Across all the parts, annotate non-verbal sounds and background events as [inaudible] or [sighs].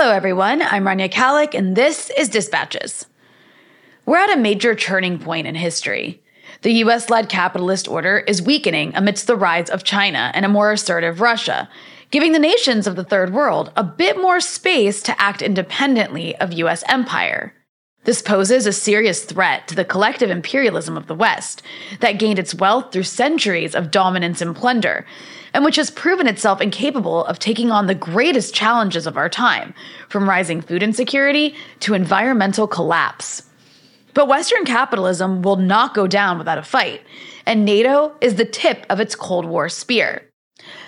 Hello, everyone. I'm Rania Khalek, and this is Dispatches. We're at a major turning point in history. The US led capitalist order is weakening amidst the rise of China and a more assertive Russia, giving the nations of the third world a bit more space to act independently of US empire. This poses a serious threat to the collective imperialism of the West that gained its wealth through centuries of dominance and plunder, and which has proven itself incapable of taking on the greatest challenges of our time, from rising food insecurity to environmental collapse. But Western capitalism will not go down without a fight, and NATO is the tip of its Cold War spear.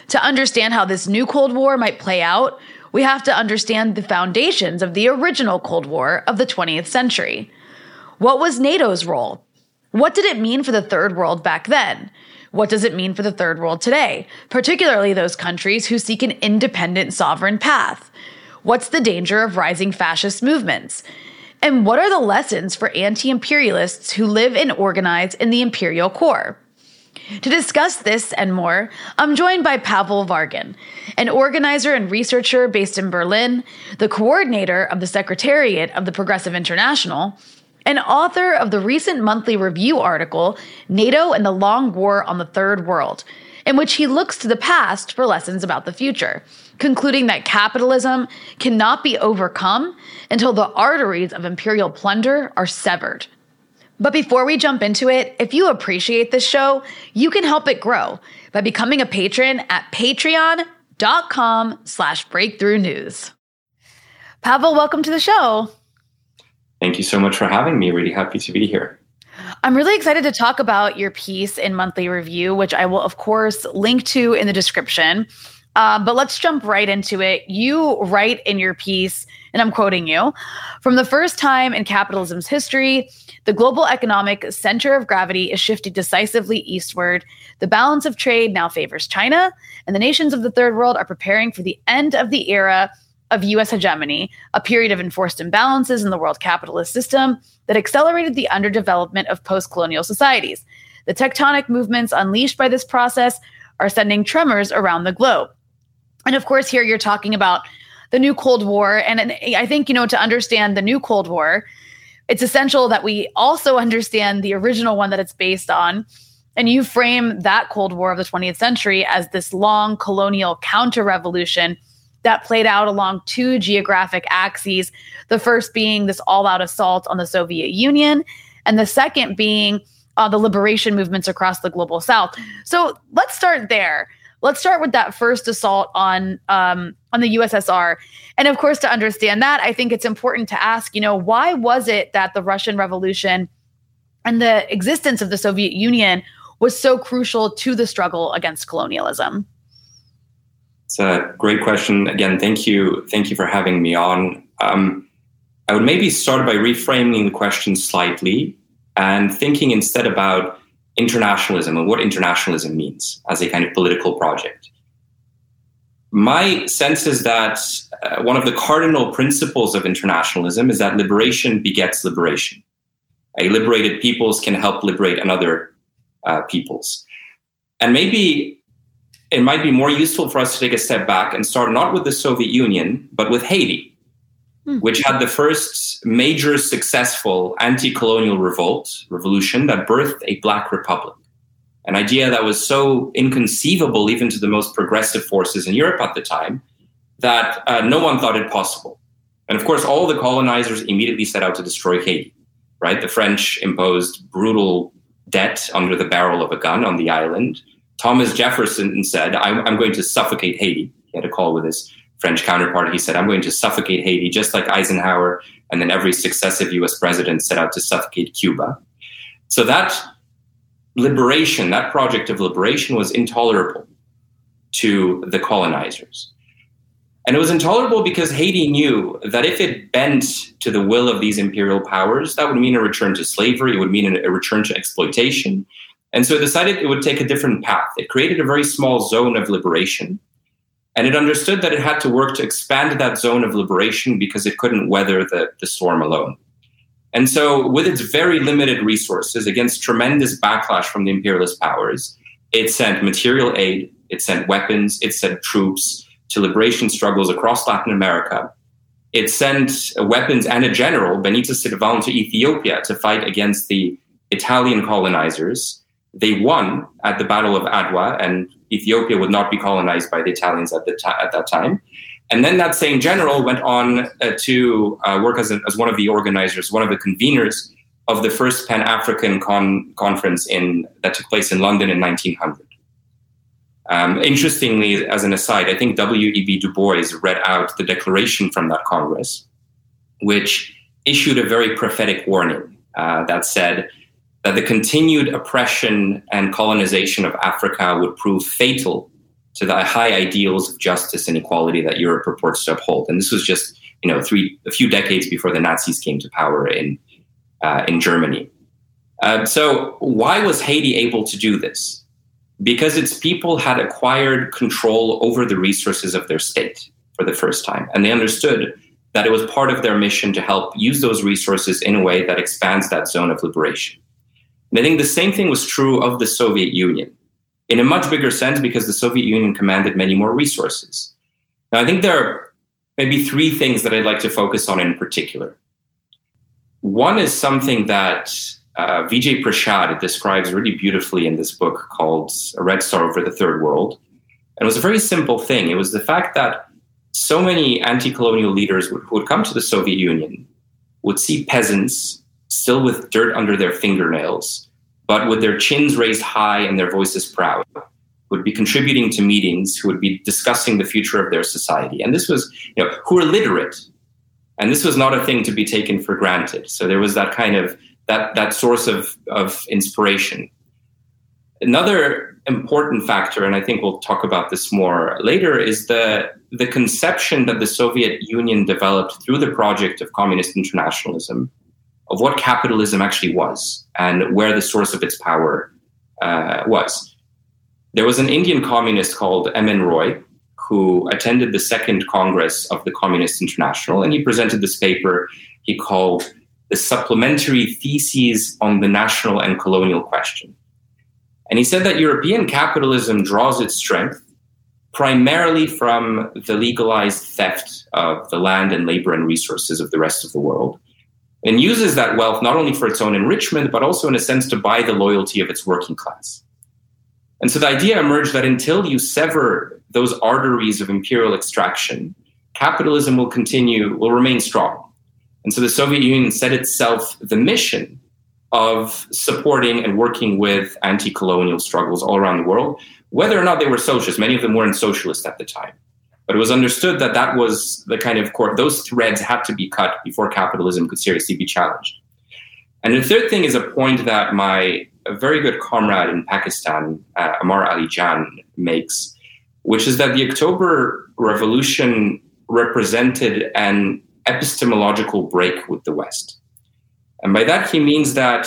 To understand how this new Cold War might play out, we have to understand the foundations of the original Cold War of the 20th century. What was NATO's role? What did it mean for the Third World back then? What does it mean for the Third World today, particularly those countries who seek an independent sovereign path? What's the danger of rising fascist movements? And what are the lessons for anti imperialists who live and organize in the imperial core? To discuss this and more, I'm joined by Pawel Wargan, an organizer and researcher based in Berlin, the coordinator of the Secretariat of the Progressive International, and author of the recent monthly review article, NATO and the Long War on the Third World, in which he looks to the past for lessons about the future, concluding that capitalism cannot be overcome until the arteries of imperial plunder are severed. But before we jump into it, if you appreciate this show, you can help it grow by becoming a patron at patreon.com slash breakthrough news. Pawel, welcome to the show. Thank you so much for having me. Really happy to be here. I'm really excited to talk about your piece in Monthly Review, which I will, of course, link to in the description. Uh, but let's jump right into it. You write in your piece, and I'm quoting you From the first time in capitalism's history, the global economic center of gravity is shifting decisively eastward. The balance of trade now favors China, and the nations of the third world are preparing for the end of the era of US hegemony, a period of enforced imbalances in the world capitalist system that accelerated the underdevelopment of post colonial societies. The tectonic movements unleashed by this process are sending tremors around the globe. And of course, here you're talking about the new Cold War. And, I think, you know, to understand the new Cold War, it's essential that we also understand the original one that it's based on. And you frame that Cold War of the 20th century as this long colonial counter revolution that played out along two geographic axes. The first being this all out assault on the Soviet Union, and the second being uh, the liberation movements across the global south. So let's start there. Let's start with that first assault on um, on the USSR, and of course, to understand that, I think it's important to ask, you know, why was it that the Russian Revolution and the existence of the Soviet Union was so crucial to the struggle against colonialism? It's a great question. Again, thank you, thank you for having me on. Um, I would maybe start by reframing the question slightly and thinking instead about internationalism and what internationalism means as a kind of political project. My sense is that uh, one of the cardinal principles of internationalism is that liberation begets liberation. A liberated peoples can help liberate another uh, peoples. And maybe it might be more useful for us to take a step back and start not with the Soviet Union, but with Haiti, hmm. which had the first major successful anti colonial revolt, revolution that birthed a Black Republic an idea that was so inconceivable even to the most progressive forces in Europe at the time that uh, no one thought it possible. And of course, all the colonizers immediately set out to destroy Haiti, right? The French imposed brutal debt under the barrel of a gun on the island. Thomas Jefferson said, I'm, I'm going to suffocate Haiti. He had a call with his French counterpart. He said, I'm going to suffocate Haiti, just like Eisenhower. And then every successive US president set out to suffocate Cuba. So that liberation, that project of liberation was intolerable to the colonizers. And it was intolerable because Haiti knew that if it bent to the will of these imperial powers, that would mean a return to slavery, it would mean a return to exploitation. And so it decided it would take a different path. It created a very small zone of liberation. And it understood that it had to work to expand that zone of liberation because it couldn't weather the, the storm alone. And so, with its very limited resources, against tremendous backlash from the imperialist powers, it sent material aid, it sent weapons, it sent troops to liberation struggles across Latin America. it sent weapons and a general, Benito Sylvain, to Ethiopia to fight against the Italian colonizers. They won at the Battle of Adwa, and Ethiopia would not be colonized by the Italians at, the at that time. And then that same general went on uh, to uh, work as, a, as one of the organizers, one of the conveners of the first Pan African con- conference in, that took place in London in 1900. Um, interestingly, as an aside, I think W.E.B. Du Bois read out the declaration from that Congress, which issued a very prophetic warning uh, that said that the continued oppression and colonization of Africa would prove fatal to the high ideals of justice and equality that Europe purports to uphold. And this was just, you know, three a few decades before the Nazis came to power in uh, in Germany. Uh, so, why was Haiti able to do this? Because its people had acquired control over the resources of their state for the first time, and they understood that it was part of their mission to help use those resources in a way that expands that zone of liberation. And I think the same thing was true of the Soviet Union in a much bigger sense because the Soviet Union commanded many more resources. Now, I think there are maybe three things that I'd like to focus on in particular. One is something that uh, Vijay Prashad describes really beautifully in this book called A Red Star Over the Third World. And it was a very simple thing. It was the fact that so many anti colonial leaders who would come to the Soviet Union would see peasants still with dirt under their fingernails but with their chins raised high and their voices proud, would be contributing to meetings, who would be discussing the future of their society. And this was, you know, who are literate. And this was not a thing to be taken for granted. So there was that kind of that that source of, of inspiration. Another important factor, and I think we'll talk about this more later, is the the conception that the Soviet Union developed through the project of communist internationalism of what capitalism actually was and where the source of its power uh, was. There was an Indian communist called M.N. Roy who attended the second Congress of the Communist International, and he presented this paper he called The Supplementary Theses on the National and Colonial Question. And he said that European capitalism draws its strength primarily from the legalized theft of the land and labor and resources of the rest of the world and uses that wealth not only for its own enrichment, but also in a sense to buy the loyalty of its working class. And so the idea emerged that until you sever those arteries of imperial extraction, capitalism will continue, will remain strong. And so the Soviet Union set itself the mission of supporting and working with anti colonial struggles all around the world, whether or not they were socialist. Many of them weren't socialist at the time. But it was understood that that was the kind of core, those threads had to be cut before capitalism could seriously be challenged. And the third thing is a point that my very good comrade in Pakistan, uh, Ammar Ali Jan, makes, which is that the October Revolution represented an epistemological break with the West. And by that, he means that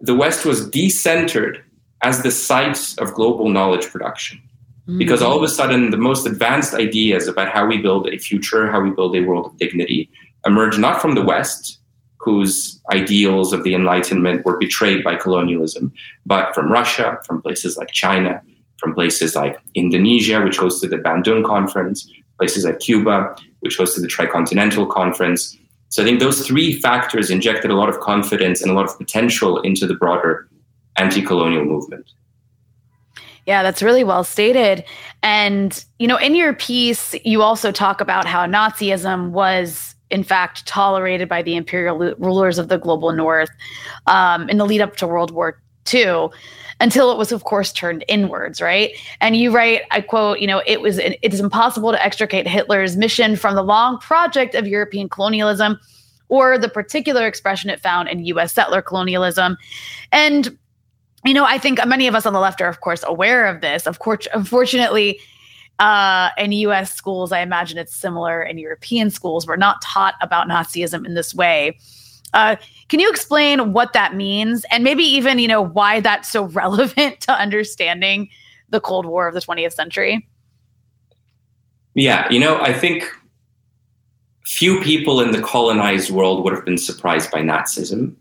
the West was decentered as the site of global knowledge production Mm. because all of a sudden the most advanced ideas about how we build a future how we build a world of dignity emerge not from the west whose ideals of the enlightenment were betrayed by colonialism but from russia from places like china from places like indonesia which hosted the bandung conference places like cuba which hosted the tricontinental conference. So i think those three factors injected a lot of confidence and a lot of potential into the broader anti-colonial movement yeah, that's really well stated. And, you know, in your piece, you also talk about how Nazism was, in fact, tolerated by the imperial rulers of the global north um, in the lead up to World War II until it was of course turned inwards right and you write i quote you know it was it is impossible to extricate hitler's mission from the long project of european colonialism or the particular expression it found in us settler colonialism and you know, I think many of us on the left are, of course, aware of this. Of course, unfortunately, uh, in U.S. schools, I imagine it's similar in European schools. We're not taught about Nazism in this way. Uh, can you explain what that means, and maybe even you know why that's so [laughs] relevant to understanding the Cold War of the 20th century? Yeah, you know, I think few people in the colonized world would have been surprised by Nazism.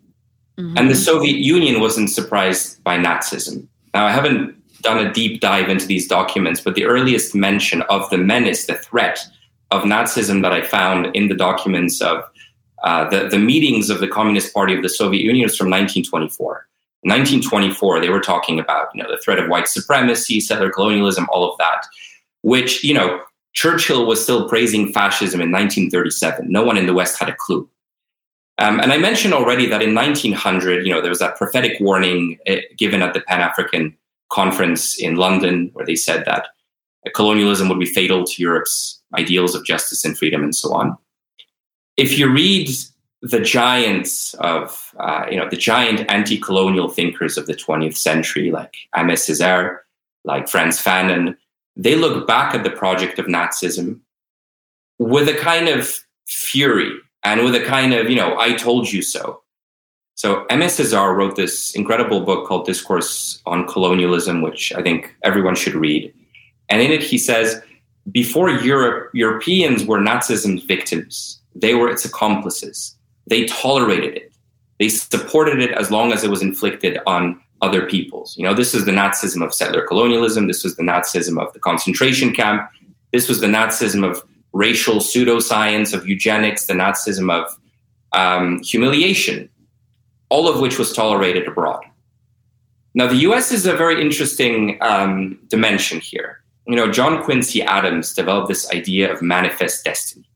Mm-hmm. And the Soviet Union wasn't surprised by Nazism. Now, I haven't done a deep dive into these documents, but the earliest mention of the menace, the threat of Nazism that I found in the documents of uh, the, the meetings of the Communist Party of the Soviet Union is from 1924. 1924, they were talking about you know the threat of white supremacy, settler colonialism, all of that, which you know Churchill was still praising fascism in 1937. No one in the West had a clue. Um, and I mentioned already that in 1900, you know, there was that prophetic warning uh, given at the Pan African Conference in London, where they said that colonialism would be fatal to Europe's ideals of justice and freedom, and so on. If you read the giants of, uh, you know, the giant anti-colonial thinkers of the 20th century, like Aimé Césaire, like Frantz Fanon, they look back at the project of Nazism with a kind of fury and with a kind of, you know, I told you so. So Aimé Césaire wrote this incredible book called Discourse on Colonialism, which I think everyone should read. And in it, he says, before Europe, Europeans were Nazism's victims. They were its accomplices. They tolerated it. They supported it as long as it was inflicted on other peoples. You know, this is the Nazism of settler colonialism. This was the Nazism of the concentration camp. This was the Nazism of racial pseudoscience, of eugenics, the Nazism of um, humiliation, all of which was tolerated abroad. Now, the US is a very interesting um, dimension here. You know, John Quincy Adams developed this idea of manifest destiny,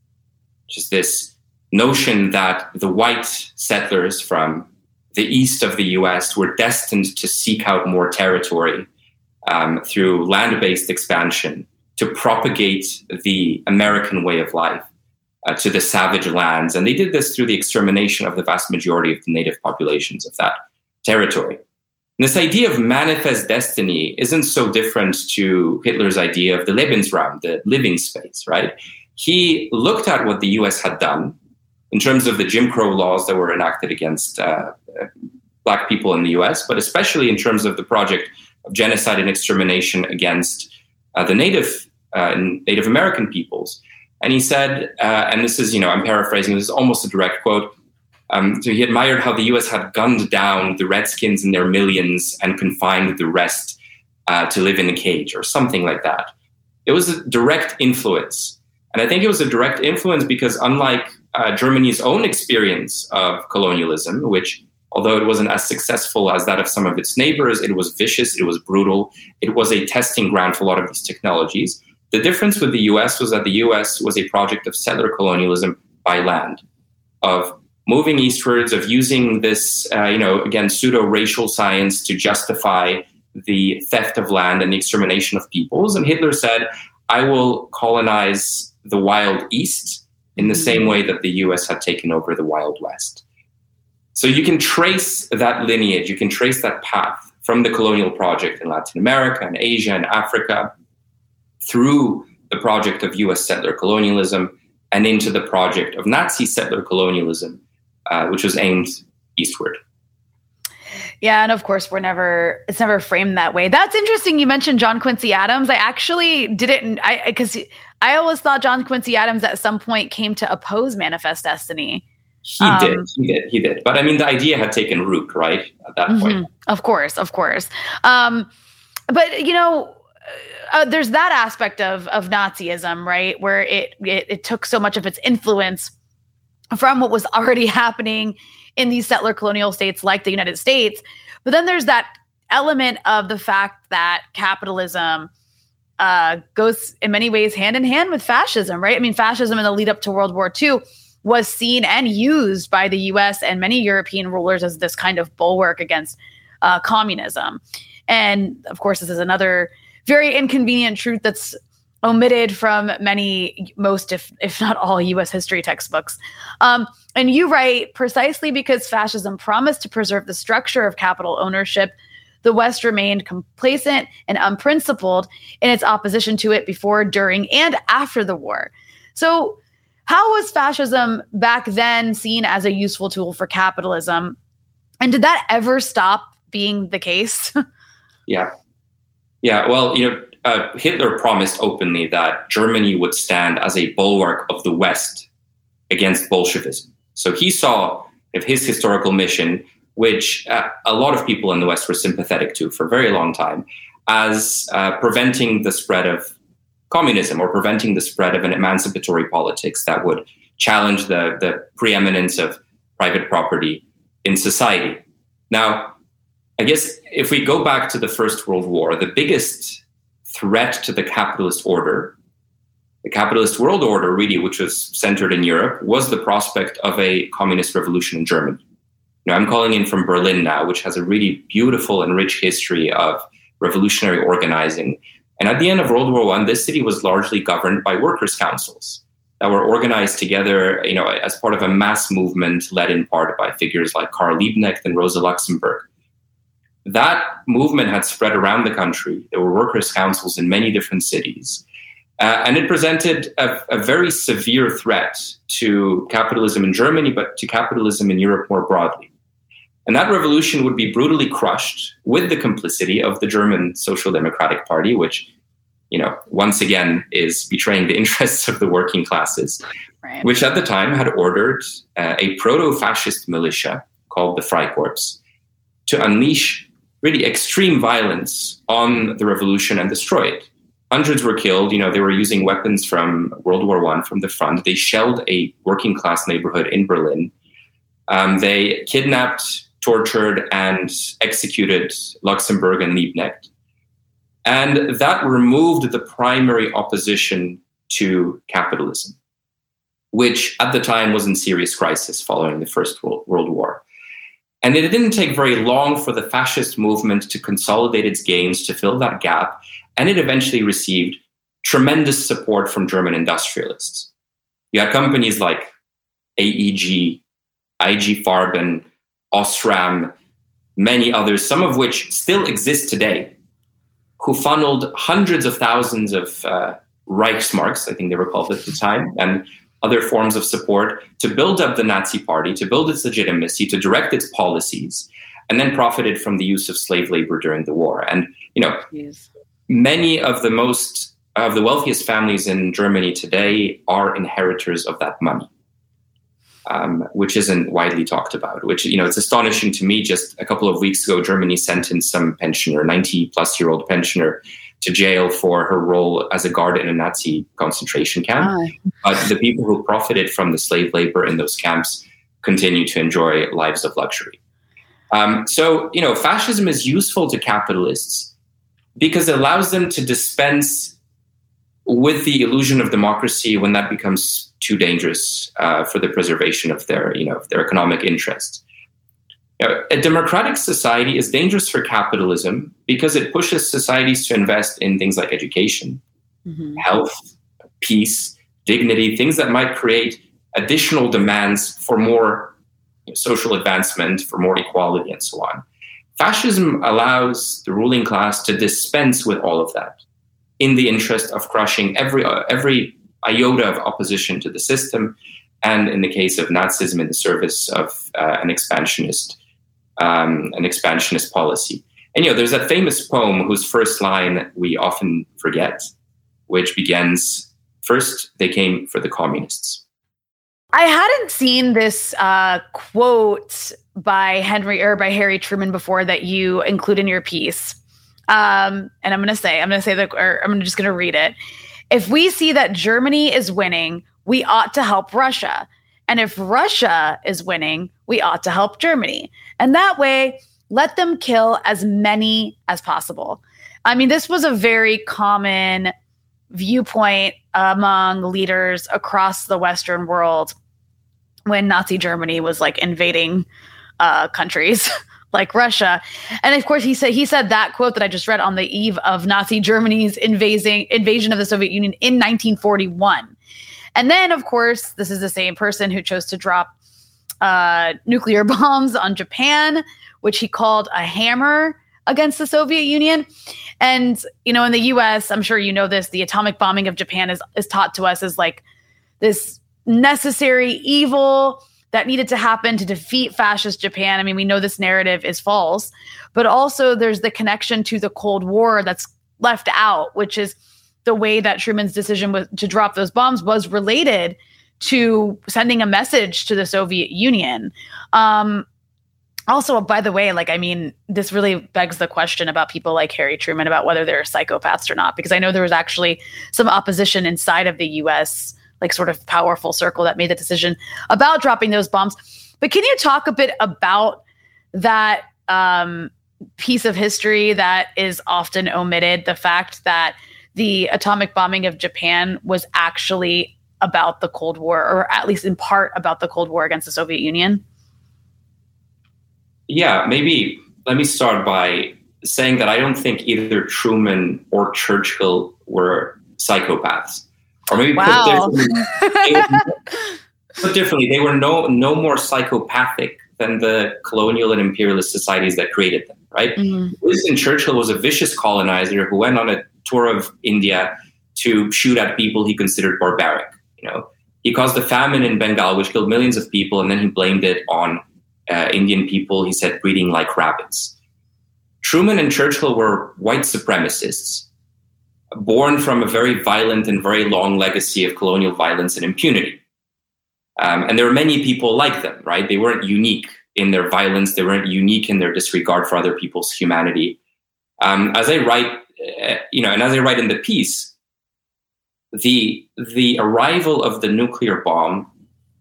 which is this notion that the white settlers from the east of the US were destined to seek out more territory um, through land based expansion to propagate the American way of life uh, to the savage lands. And they did this through the extermination of the vast majority of the native populations of that territory. And this idea of manifest destiny isn't so different to Hitler's idea of the Lebensraum, the living space, right? He looked at what the US had done in terms of the Jim Crow laws that were enacted against uh, black people in the US, but especially in terms of the project of genocide and extermination against uh, the native uh, Native American peoples. And he said, uh, and this is, you know, I'm paraphrasing, this is almost a direct quote. Um, so he admired how the US had gunned down the Redskins in their millions and confined the rest uh, to live in a cage or something like that. It was a direct influence. And I think it was a direct influence because, unlike uh, Germany's own experience of colonialism, which, although it wasn't as successful as that of some of its neighbors, it was vicious, it was brutal, it was a testing ground for a lot of these technologies. The difference with the US was that the US was a project of settler colonialism by land, of moving eastwards, of using this, uh, you know, again, pseudo racial science to justify the theft of land and the extermination of peoples. And Hitler said, I will colonize the Wild East in the same way that the US had taken over the Wild West. So you can trace that lineage, you can trace that path from the colonial project in Latin America and Asia and Africa through the project of US settler colonialism and into the project of Nazi settler colonialism, uh, which was aimed eastward. Yeah, and of course we're never it's never framed that way. That's interesting you mentioned John Quincy Adams. I actually didn't I cuz I always thought John Quincy Adams at some point came to oppose manifest destiny. He um, did. He did. He did. But I mean the idea had taken root, right? At that mm-hmm. point. Of course, of course. Um but you know uh, there's that aspect of of Nazism, right, where it, it it took so much of its influence from what was already [laughs] happening in these settler colonial states like the United States. But then there's that element of the fact that capitalism uh, goes in many ways hand in hand with fascism, right? I mean, fascism in the lead up to World War II was seen and used by the US and many European rulers as this kind of bulwark against uh, communism. And of course, this is another very inconvenient truth that's omitted from many, most, if if not all, U.S. history textbooks. Um, and you write precisely because fascism promised to preserve the structure of capital ownership. The West remained complacent and unprincipled in its opposition to it before, during, and after the war. So, how was fascism back then seen as a useful tool for capitalism? And did that ever stop being the case? [laughs] yeah. Yeah. Well, you know, uh, Hitler promised openly that Germany would stand as a bulwark of the West against Bolshevism. So he saw if his historical mission, which uh, a lot of people in the West were sympathetic to for a very long time, as uh, preventing the spread of communism or preventing the spread of an emancipatory politics that would challenge the, the preeminence of private property in society. Now, I guess if we go back to the First World War, the biggest threat to the capitalist order, the capitalist world order, really, which was centered in Europe, was the prospect of a communist revolution in Germany. Now, I'm calling in from Berlin now, which has a really beautiful and rich history of revolutionary organizing. And at the end of World War I, this city was largely governed by workers' councils that were organized together, you know, as part of a mass movement led in part by figures like Karl Liebknecht and Rosa Luxemburg. That movement had spread around the country. There were workers' councils in many different cities. Uh, and it presented a, a, very severe threat to capitalism in Germany, but to capitalism in Europe more broadly. And that revolution would be brutally crushed with the complicity of the German Social Democratic Party, which, you know, once again is betraying the [laughs] interests of the working classes, right. which at the time had ordered uh, a proto fascist militia called the Freikorps to unleash really extreme violence on the revolution and destroy it hundreds were killed. You know, they were using weapons from World War One from the front. They shelled a working class neighborhood in Berlin. Um, they kidnapped, tortured, and executed Luxemburg and Liebknecht. And that removed the primary opposition to capitalism, which at the time was in serious crisis following the First World War. And it didn't take very long for the fascist movement to consolidate its gains to fill that gap and it eventually received tremendous support from German industrialists. You had companies like AEG, IG Farben, Osram, many others, some of which still exist today, who funneled hundreds of thousands of uh, Reichsmarks, I think they were called at the time, and other forms of support to build up the Nazi party, to build its legitimacy, to direct its policies, and then profited from the use of slave labor during the war. And, you know, yes many of the most of the wealthiest families in Germany today are inheritors of that money, um, which isn't widely talked about. Which you know, it's astonishing to me. Just a couple of weeks ago, Germany sentenced some pensioner, ninety-plus-year-old pensioner, to jail for her role as a guard in a Nazi concentration camp. Oh. But the people who profited from the slave labor in those camps continue to enjoy lives of luxury. Um, so, you know, fascism is useful to capitalists because it allows them to dispense with the illusion of democracy when that becomes too dangerous uh, for the preservation of their, you know, their economic interests. A democratic society is dangerous for capitalism because it pushes societies to invest in things like education, mm-hmm. health, peace, dignity, things that might create additional demands for more social advancement, for more equality, and so on. Fascism allows the ruling class to dispense with all of that in the interest of crushing every, uh, every iota of opposition to the system, and in the case of Nazism, in the service of uh, an expansionist, um, an expansionist policy. And you know, there's that famous poem whose first line we often forget, which begins, First, they came for the communists. I hadn't seen this uh, quote by Henry or by Harry Truman before that you include in your piece. Um, and I'm going to say, I'm going to say that, or I'm just going to read it. If we see that Germany is winning, we ought to help Russia. And if Russia is winning, we ought to help Germany. And that way, let them kill as many as possible. I mean, this was a very common viewpoint among leaders across the Western world when Nazi Germany was like invading uh, countries [laughs] like Russia. And of course, he said he said that quote that I just read on the eve of Nazi Germany's invading invasion of the Soviet Union in 1941. And then, of course, this is the same person who chose to drop uh, nuclear [laughs] bombs on Japan, which he called a hammer against the Soviet Union. And you know, in the U.S., I'm sure you know this: the atomic bombing of Japan is is taught to us as like this necessary evil that needed to happen to defeat fascist Japan. I mean, we know this narrative is false, but also there's the connection to the Cold War that's left out, which is the way that Truman's decision was to drop those bombs was related to sending a message to the Soviet Union. Um, also, by the way, like, I mean, this really begs the question about people like Harry Truman about whether they're psychopaths or not, because I know there was actually some opposition inside of the US, like, sort of powerful circle that made the decision about dropping those bombs. But can you talk a bit about that um, piece of history that is often omitted the fact that the atomic bombing of Japan was actually about the Cold War, or at least in part about the Cold War against the Soviet Union? Yeah, maybe let me start by saying that I don't think either Truman or Churchill were psychopaths. Or maybe wow. [laughs] put, differently, put differently, they were no no more psychopathic than the colonial and imperialist societies that created them, right? Mm-hmm. Winston Churchill was a vicious colonizer who went on a tour of India to shoot at people he considered barbaric. You know, he caused a famine in Bengal, which killed millions of people, and then he blamed it on uh, Indian people, he said, breeding like rabbits. Truman and Churchill were white supremacists, born from a very violent and very long legacy of colonial violence and impunity. Um, and there were many people like them, right? They weren't unique in their violence, they weren't unique in their disregard for other people's humanity. Um, as I write, Eh, you know, and as I write in the piece, the the arrival of the nuclear bomb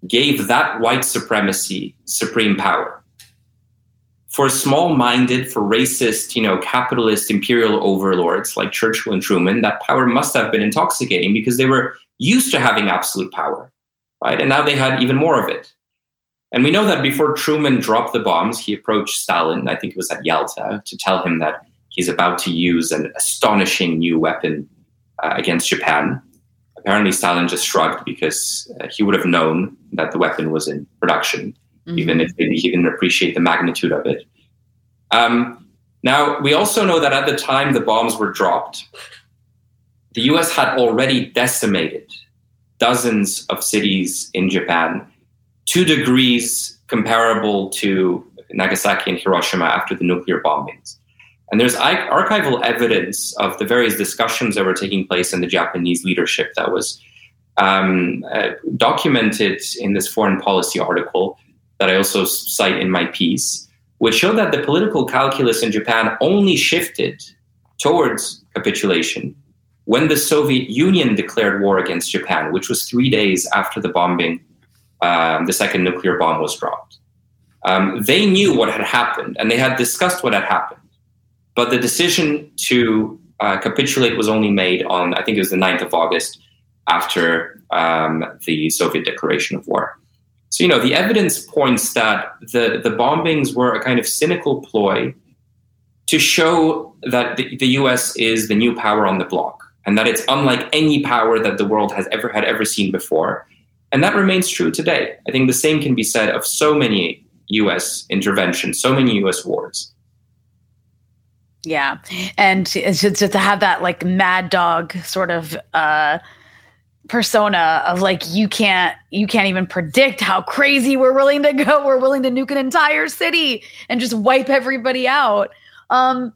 gave that white supremacy supreme power. For small-minded, for racist, you know, capitalist imperial overlords like Churchill and Truman, that power must have been intoxicating because they were used to having absolute power, right? And now they had even more of it. And we know that before Truman dropped the bombs, he approached Stalin, I think it was at Yalta, to tell him that he's about to use an astonishing new weapon uh, against Japan apparently Stalin just shrugged because uh, he would have known that the weapon was in production, mm-hmm. even if maybe he didn't appreciate the magnitude of it. Um, now, we also know that at the time the bombs were dropped, the US had already decimated dozens of cities in Japan, two degrees comparable to Nagasaki and Hiroshima after the nuclear bombings. And there's archival evidence of the various discussions that were taking place in the Japanese leadership that was um, uh, documented in this foreign policy article that I also cite in my piece, which showed that the political calculus in Japan only shifted towards capitulation when the Soviet Union declared war against Japan, which was three days after the bombing, um, the second nuclear bomb was dropped. Um, they knew what had happened and they had discussed what had happened. But the decision to uh, capitulate was only made on, I think it was the 9th of August after um, the Soviet declaration of war. So, you know, the evidence points that the, the bombings were a kind of cynical ploy to show that the, the US is the new power on the block and that it's unlike any power that the world has ever had ever seen before. And that remains true today. I think the same can be said of so many US interventions, so many US wars. Yeah. And to, to, have that like mad dog sort of uh persona of like you can't you can't even predict how crazy we're willing to go. We're willing to nuke an entire city and just wipe everybody out. Um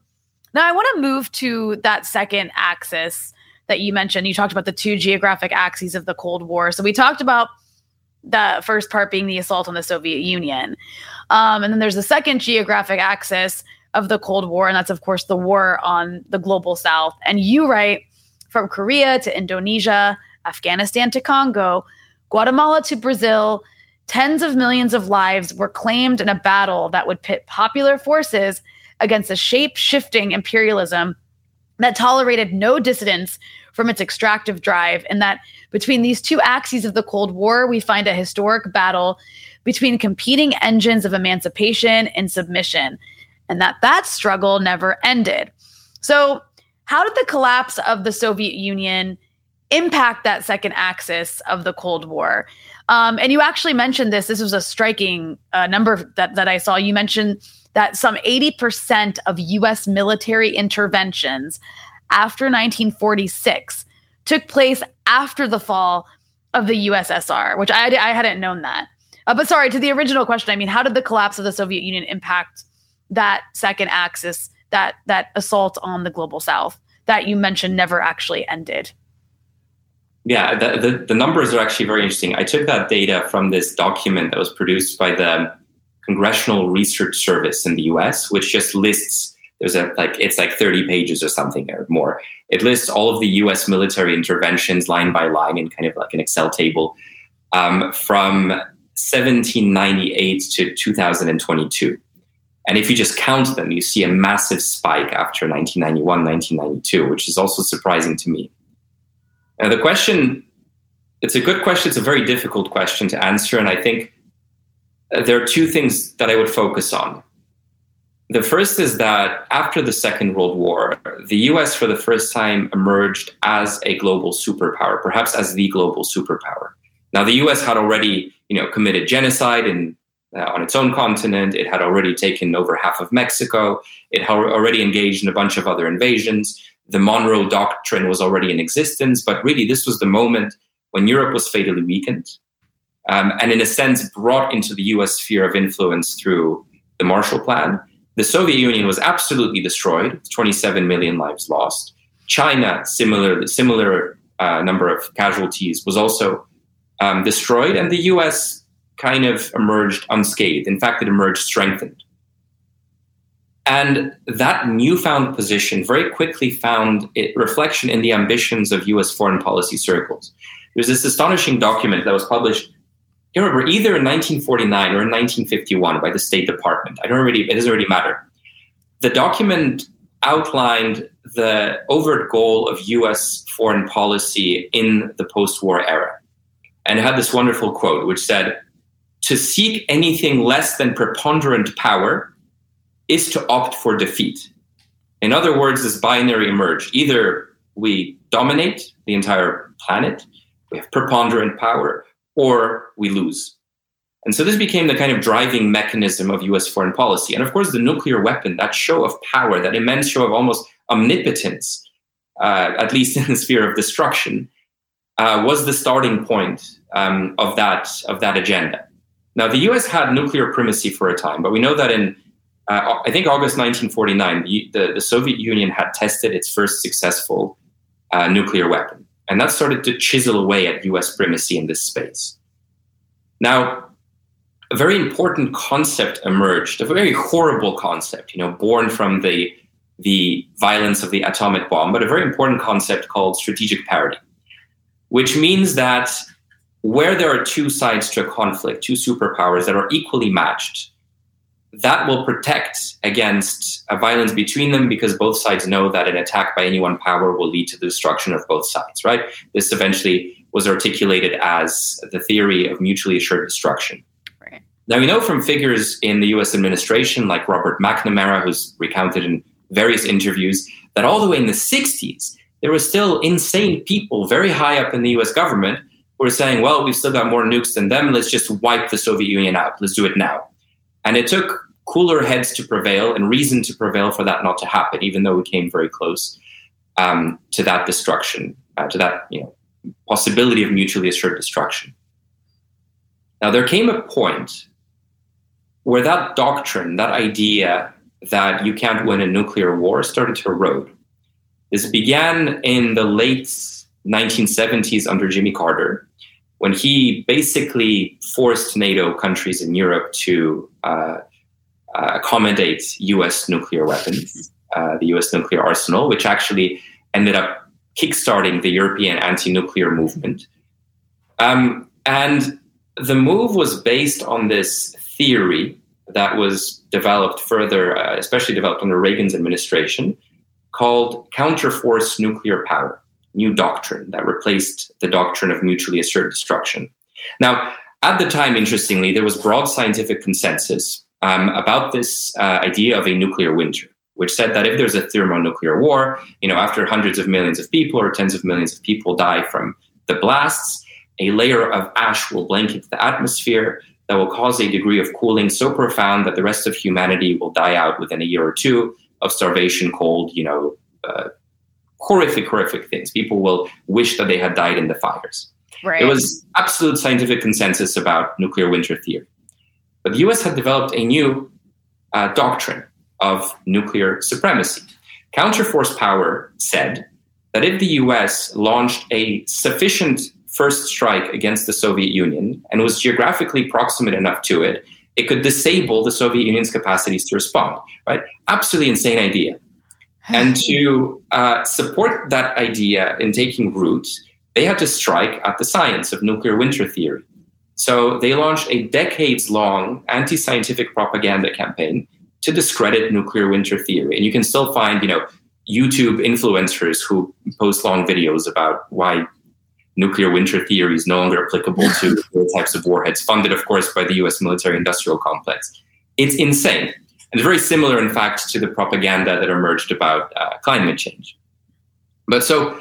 now I want to move to that second axis that you mentioned. You talked about the two geographic axes of the Cold War. So we talked about the first part being the assault on the Soviet Union. Um, and then there's the second geographic axis of the Cold War. And that's, of course, the war on the global south. And you write from Korea to Indonesia, Afghanistan to Congo, Guatemala to Brazil, tens of millions of lives were claimed in a battle that would pit popular forces against a shape shifting imperialism that tolerated no dissidence from its extractive drive. And that between these two axes of the Cold War, we find a historic battle between competing engines of emancipation and submission and that that struggle never ended. So, how did the collapse of the Soviet Union impact that second axis of the Cold War? Um, and you actually mentioned this. This was a striking uh, number that, that I saw. You mentioned that some 80% of US military interventions after 1946 took place after the fall of the USSR, which I, I hadn't known that. Uh, but sorry, to the original question, I mean, how did the collapse of the Soviet Union impact that second axis, that that assault on the global south that you mentioned never actually ended. Yeah, the, the, the, numbers are actually very interesting. I took that data from this document that was produced by the Congressional Research Service in the US, which just lists there's a like it's like 30 pages or something or more. It lists all of the US military interventions line by line in kind of like an Excel table um, from 1798 to 2022. And if you just count them, you see a massive spike after 1991, 1992, which is also surprising to me. Now, the question, it's a good question. It's a very difficult question to answer. And I think uh, there are two things that I would focus on. The first is that after the Second World War, the US for the first time emerged as a global superpower, perhaps as the global superpower. Now, the US had already you know, committed genocide in uh, on its own continent. It had already taken over half of Mexico. It had already engaged in a bunch of other invasions. The Monroe Doctrine was already in existence, but really, this was the moment when Europe was fatally weakened, um, and in a sense, brought into the US sphere of influence through the Marshall Plan. The Soviet Union was absolutely destroyed, 27 million lives lost. China, similar, similar uh, number of casualties, was also um, destroyed, and the US kind of emerged unscathed. In fact, it emerged strengthened. And that newfound position very quickly found reflection in the ambitions of US foreign policy circles. There's this astonishing document that was published, I don't remember, either in 1949 or in 1951 by the State Department. I don't really, it doesn't really matter. The document outlined the overt goal of US foreign policy in the post war era. And it had this wonderful quote, which said, to seek anything less than preponderant power is to opt for defeat. In other words, this binary emerged. Either we dominate the entire planet, we have preponderant power, or we lose. And so this became the kind of driving mechanism of US foreign policy. And of course, the nuclear weapon, that show of power, that immense show of almost omnipotence, uh, at least [laughs] in the sphere of destruction, uh, was the starting point um, of, that, of that agenda. Now, the US had nuclear primacy for a time, but we know that in, uh, I think, August 1949, the, the, Soviet Union had tested its first successful uh, nuclear weapon. And that started to chisel away at US primacy in this space. Now, a very important concept emerged, a very horrible concept, you know, born from the, the violence of the atomic bomb, but a very important concept called strategic parity, which means that where there are two sides to a conflict, two superpowers that are equally matched, that will protect against a violence between them because both sides know that an attack by any one power will lead to the destruction of both sides, right? This eventually was articulated as the theory of mutually assured destruction. Right. Now, we know from figures in the US administration, like Robert McNamara, who's recounted in various interviews, that all the way in the 60s, there were still insane people very high up in the US government were saying, well, we've still got more nukes than them. Let's just wipe the Soviet Union out. Let's do it now. And it took cooler heads to prevail and reason to prevail for that not to happen, even though we came very close um, to that destruction, uh, to that you know, possibility of mutually assured destruction. Now, there came a point where that doctrine, that idea that you can't win a nuclear war, started to erode. This began in the late 1970s under Jimmy Carter, when he basically forced NATO countries in Europe to uh, uh, accommodate US nuclear weapons, uh, the US nuclear arsenal, which actually ended up kickstarting the European anti nuclear movement. Um, and the move was based on this theory that was developed further, uh, especially developed under Reagan's administration, called counterforce nuclear power new doctrine that replaced the doctrine of mutually assured destruction. Now, at the time, interestingly, there was broad scientific consensus um, about this uh, idea of a nuclear winter, which said that if there's a thermonuclear war, you know, after hundreds of millions of people or tens of millions of people die from the blasts, a layer of ash will blanket the atmosphere that will cause a degree of cooling so profound that the rest of humanity will die out within a year or two of starvation, cold, you know, uh, horrific, horrific things. People will wish that they had died in the fires. Right. There was absolute scientific consensus about nuclear winter theory. But the US had developed a new uh, doctrine of nuclear supremacy. Counterforce power said that if the US launched a sufficient first strike against the Soviet Union and was geographically proximate enough to it it could disable the Soviet Union's capacities to respond. Right? Absolutely insane idea. And to uh, support that idea in taking root, they had to strike at the science of nuclear winter theory. So they launched a decades long anti scientific propaganda campaign to discredit nuclear winter theory. And you can still find, you know, YouTube influencers who post long videos about why nuclear winter theory is no longer applicable to [laughs] types of warheads, funded, of course, by the US military industrial complex. It's insane. It's very similar, in fact, to the propaganda that emerged about uh, climate change. But so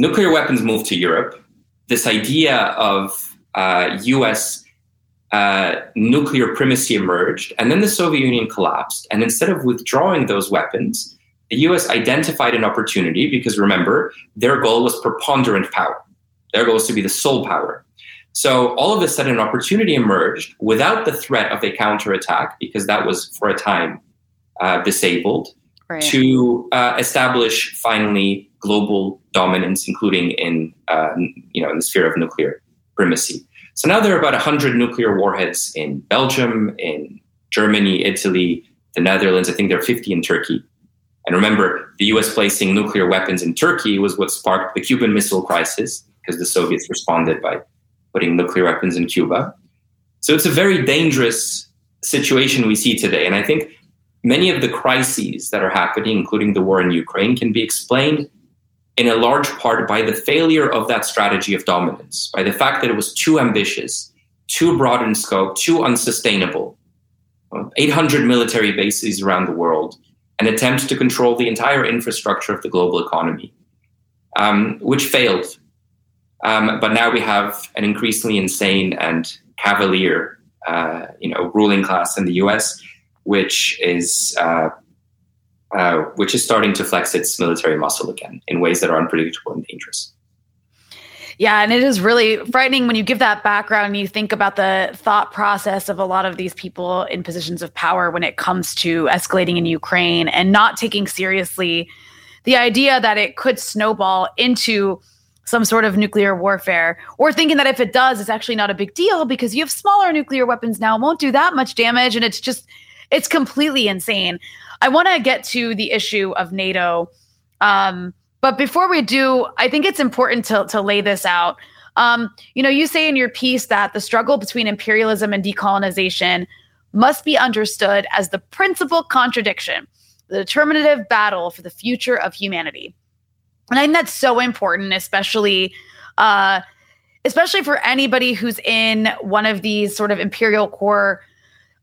nuclear weapons moved to Europe. This idea of uh, US uh, nuclear primacy emerged, and then the Soviet Union collapsed. And instead of withdrawing those weapons, the US identified an opportunity because remember, their goal was preponderant power. Their goal was to be the sole power. So all of a sudden, an opportunity emerged without the threat of a counterattack, because that was for a time uh, disabled, right. to uh, establish finally global dominance, including in uh, you know in the sphere of nuclear primacy. So now there are about 100 nuclear warheads in Belgium, in Germany, Italy, the Netherlands. I think there are 50 in Turkey. And remember, the US placing nuclear weapons in Turkey was what sparked the Cuban Missile Crisis, because the Soviets responded by putting nuclear weapons in Cuba. So it's a very dangerous situation we see today. And I think many of the crises that are happening, including the war in Ukraine, can be explained in a large part by the failure of that strategy of dominance, by the fact that it was too ambitious, too broad in scope, too unsustainable. 800 military bases around the world, an attempt to control the entire infrastructure of the global economy, um, which failed. Um, but now we have an increasingly insane and cavalier, uh, you know, ruling class in the U.S., which is uh, uh, which is starting to flex its military muscle again in ways that are unpredictable and dangerous. Yeah, and it is really frightening when you give that background and you think about the thought process of a lot of these people in positions of power when it comes to escalating in Ukraine and not taking seriously the idea that it could snowball into some sort of nuclear warfare, or thinking that if it does, it's actually not a big deal because you have smaller nuclear weapons now, won't do that much damage. And it's just, it's completely insane. I want to get to the issue of NATO. Um, but before we do, I think it's important to, to lay this out. Um, you know, you say in your piece that the struggle between imperialism and decolonization must be understood as the principal contradiction, the determinative battle for the future of humanity. And I think that's so important, especially uh, especially for anybody who's in one of these sort of imperial core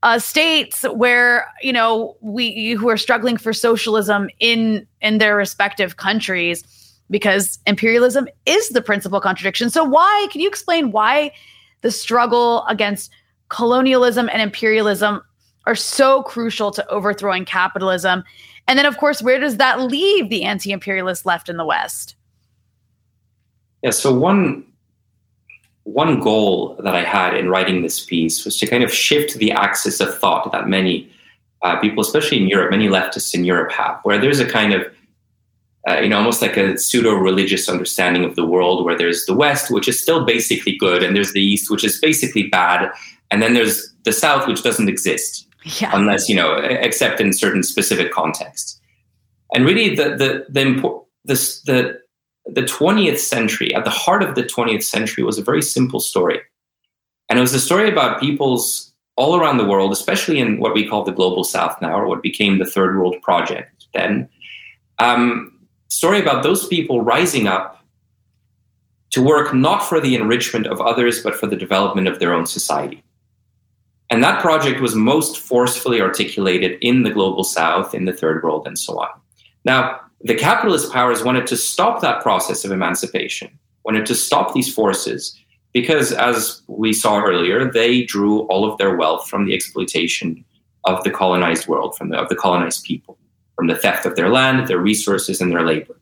uh, states where you know we who are struggling for socialism in in their respective countries because imperialism is the principal contradiction. So why can you explain why the struggle against colonialism and imperialism are so crucial to overthrowing capitalism? And then of course, where does that leave the anti-imperialist left in the West? Yeah, so one one goal that I had in writing this piece was to kind of shift the axis of thought that many uh, people, especially in Europe, many leftists in Europe have, where there's a kind of uh, you know, almost like a pseudo-religious understanding of the world, where there's the West, which is still basically good, and there's the East, which is basically bad, and then there's the South, which doesn't exist yeah. unless you know, except in certain specific contexts. And really, the the the the, the the 20th century, at the heart of the 20th century, was a very simple story. And it was a story about peoples all around the world, especially in what we call the global south now, or what became the Third World Project then. Um, story about those people rising up to work not for the enrichment of others, but for the development of their own society. And that project was most forcefully articulated in the global south, in the third world, and so on. Now, the capitalist powers wanted to stop that process of emancipation, wanted to stop these forces, because as we saw earlier, they drew all of their wealth from the exploitation of the colonized world, from the, of the colonized people, from the theft of their land, their resources, and their labor.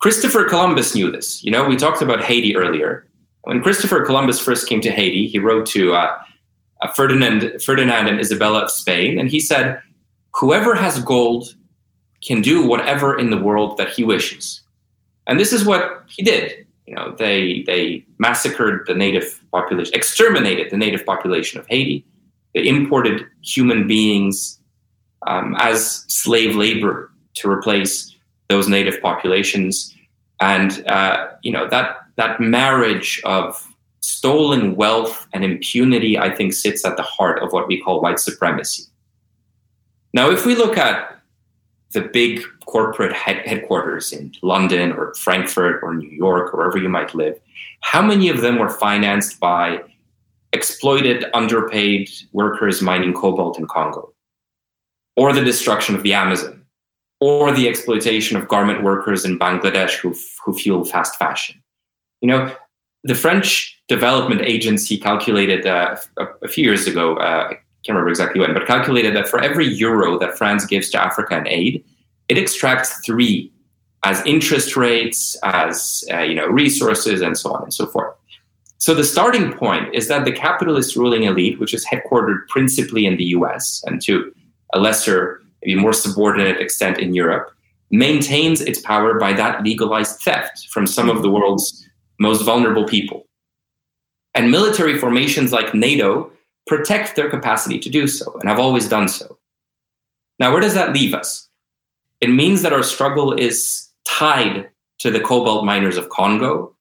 Christopher Columbus knew this. You know, we talked about Haiti earlier. When Christopher Columbus first came to Haiti, he wrote to uh, uh, Ferdinand, Ferdinand and Isabella of Spain, and he said, Whoever has gold can do whatever in the world that he wishes. And this is what he did. You know, they they massacred the native population, exterminated the native population of Haiti. They imported human beings um, as slave labor to replace those native populations, and uh, you know that that marriage of stolen wealth and impunity, I think, sits at the heart of what we call white supremacy. Now, if we look at the big corporate head- headquarters in London or Frankfurt or New York or wherever you might live, how many of them were financed by exploited, underpaid workers mining cobalt in Congo? Or the destruction of the Amazon? Or the exploitation of garment workers in Bangladesh who, who fuel fast fashion? You know, the French Development Agency calculated uh, a, a, few years ago, uh, I can't remember exactly when, but calculated that for every euro that France gives to Africa in aid, it extracts three as interest rates, as uh, you know, resources, and so on and so forth. So the starting point is that the capitalist ruling elite, which is headquartered principally in the U.S. and to a lesser, maybe more subordinate extent in Europe, maintains its power by that legalized theft from some of the world's most vulnerable people. And military formations like NATO protect their capacity to do so, and have always done so. Now, where does that leave us? It means that our struggle is tied to the cobalt miners of Congo.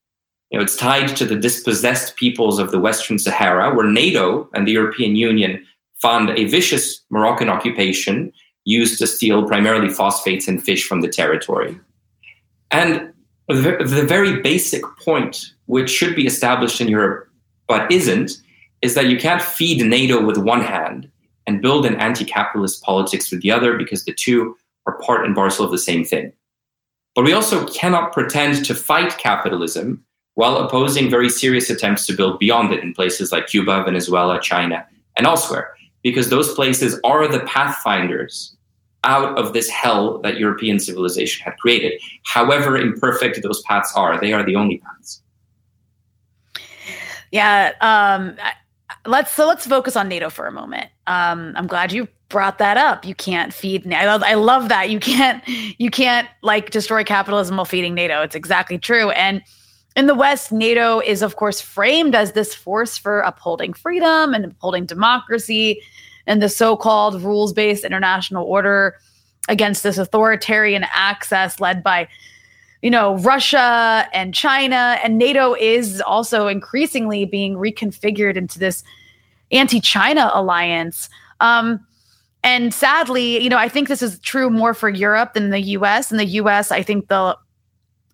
You know, it's tied to the dispossessed peoples of the Western Sahara, where NATO and the European Union fund a vicious Moroccan occupation used to steal primarily phosphates and fish from the territory. And the very basic point, which should be established in Europe but isn't, is that you can't feed NATO with one hand and build an anti capitalist politics with the other because the two are part and parcel of the same thing. But we also cannot pretend to fight capitalism while opposing very serious attempts to build beyond it in places like Cuba, Venezuela, China, and elsewhere, because those places are the pathfinders out of this hell that European civilization had created. However imperfect those paths are, they are the only paths. Yeah. Um, let's so let's focus on NATO for a moment. Um, I'm glad you brought that up. You can't feed. I love, I love that you can't you can't like destroy capitalism while feeding NATO. It's exactly true. And in the West, NATO is of course framed as this force for upholding freedom and upholding democracy and the so-called rules-based international order against this authoritarian access led by you know, Russia and China and NATO is also increasingly being reconfigured into this anti-China alliance. Um, and sadly, you know, I think this is true more for Europe than the U.S. In the U.S., I think the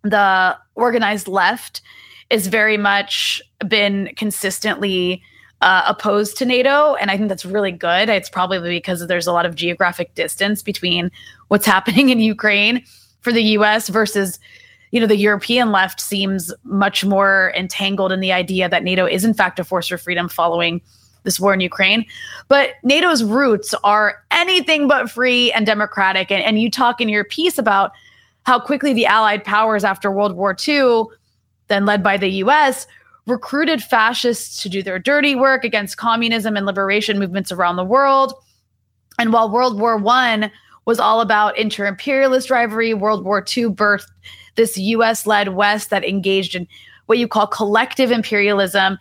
the organized left is very much been consistently uh, opposed to NATO, and I think that's really good. It's probably because there's a lot of geographic distance between what's [laughs] happening in Ukraine for the US versus you know the European left seems much more entangled in the idea that NATO is in fact a force for freedom following this war in Ukraine. But NATO's roots are anything but free and democratic. And, and you talk in your piece about how quickly the Allied powers after World War II, then led by the US, recruited fascists to do their dirty work against communism and liberation movements around the world. And while World War I was all about inter-imperialist rivalry. World War II birthed this US led West that engaged in what you call collective imperialism.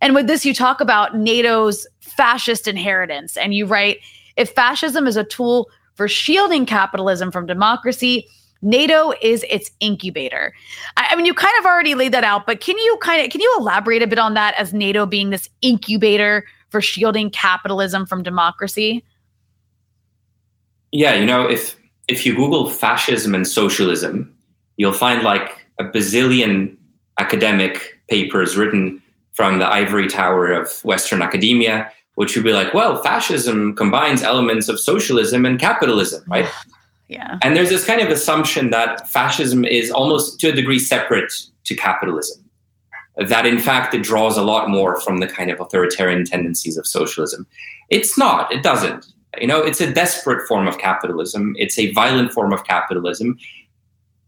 And with this, you talk about NATO's fascist inheritance. And you write if fascism is a tool for shielding capitalism from democracy, NATO is its incubator. I, I, mean, you kind of already laid that out, but can you kind of can you elaborate a bit on that as NATO being this incubator for shielding capitalism from democracy? Yeah, you know, if if you Google fascism and socialism, you'll find like a bazillion academic papers written from the ivory tower of Western academia, which would be like, well, fascism combines elements of socialism and capitalism, right? [sighs] [sighs] Yeah. And there's this kind of assumption that fascism is almost to a degree separate to capitalism. That in fact it draws a lot more from the kind of authoritarian tendencies of socialism. It's not, it doesn't. You know, it's a desperate form of capitalism. It's a violent form of capitalism.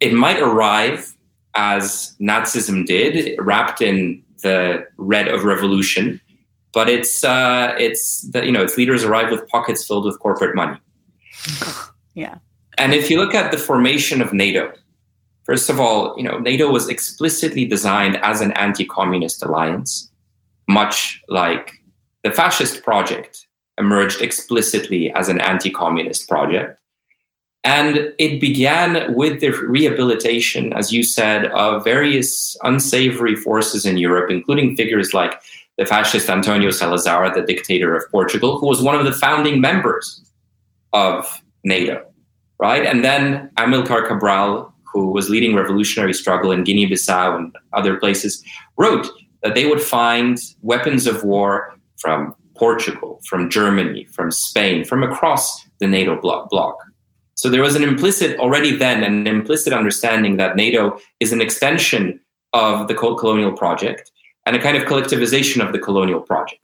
It might arrive as Nazism did, wrapped in the red of revolution, but it's uh, it's the, you know its leaders arrive with pockets filled with corporate money. [laughs] Yeah. And if you look at the formation of NATO, First of all, you know, NATO was explicitly designed as an anti-communist alliance, much like the fascist project emerged explicitly as an anti-communist project. And it began with the rehabilitation, as you said, of various unsavory forces in Europe, including figures like the fascist Antonio Salazar, the dictator of Portugal, who was one of the founding members of NATO, right? And then Amilcar Cabral, who was leading revolutionary struggle in Guinea-Bissau and other places, wrote that they would find weapons of war from Portugal, from Germany, from Spain, from across the NATO bloc. So there was an implicit, already then, an implicit understanding that NATO is an extension of the colonial project and a kind of collectivization of the colonial project.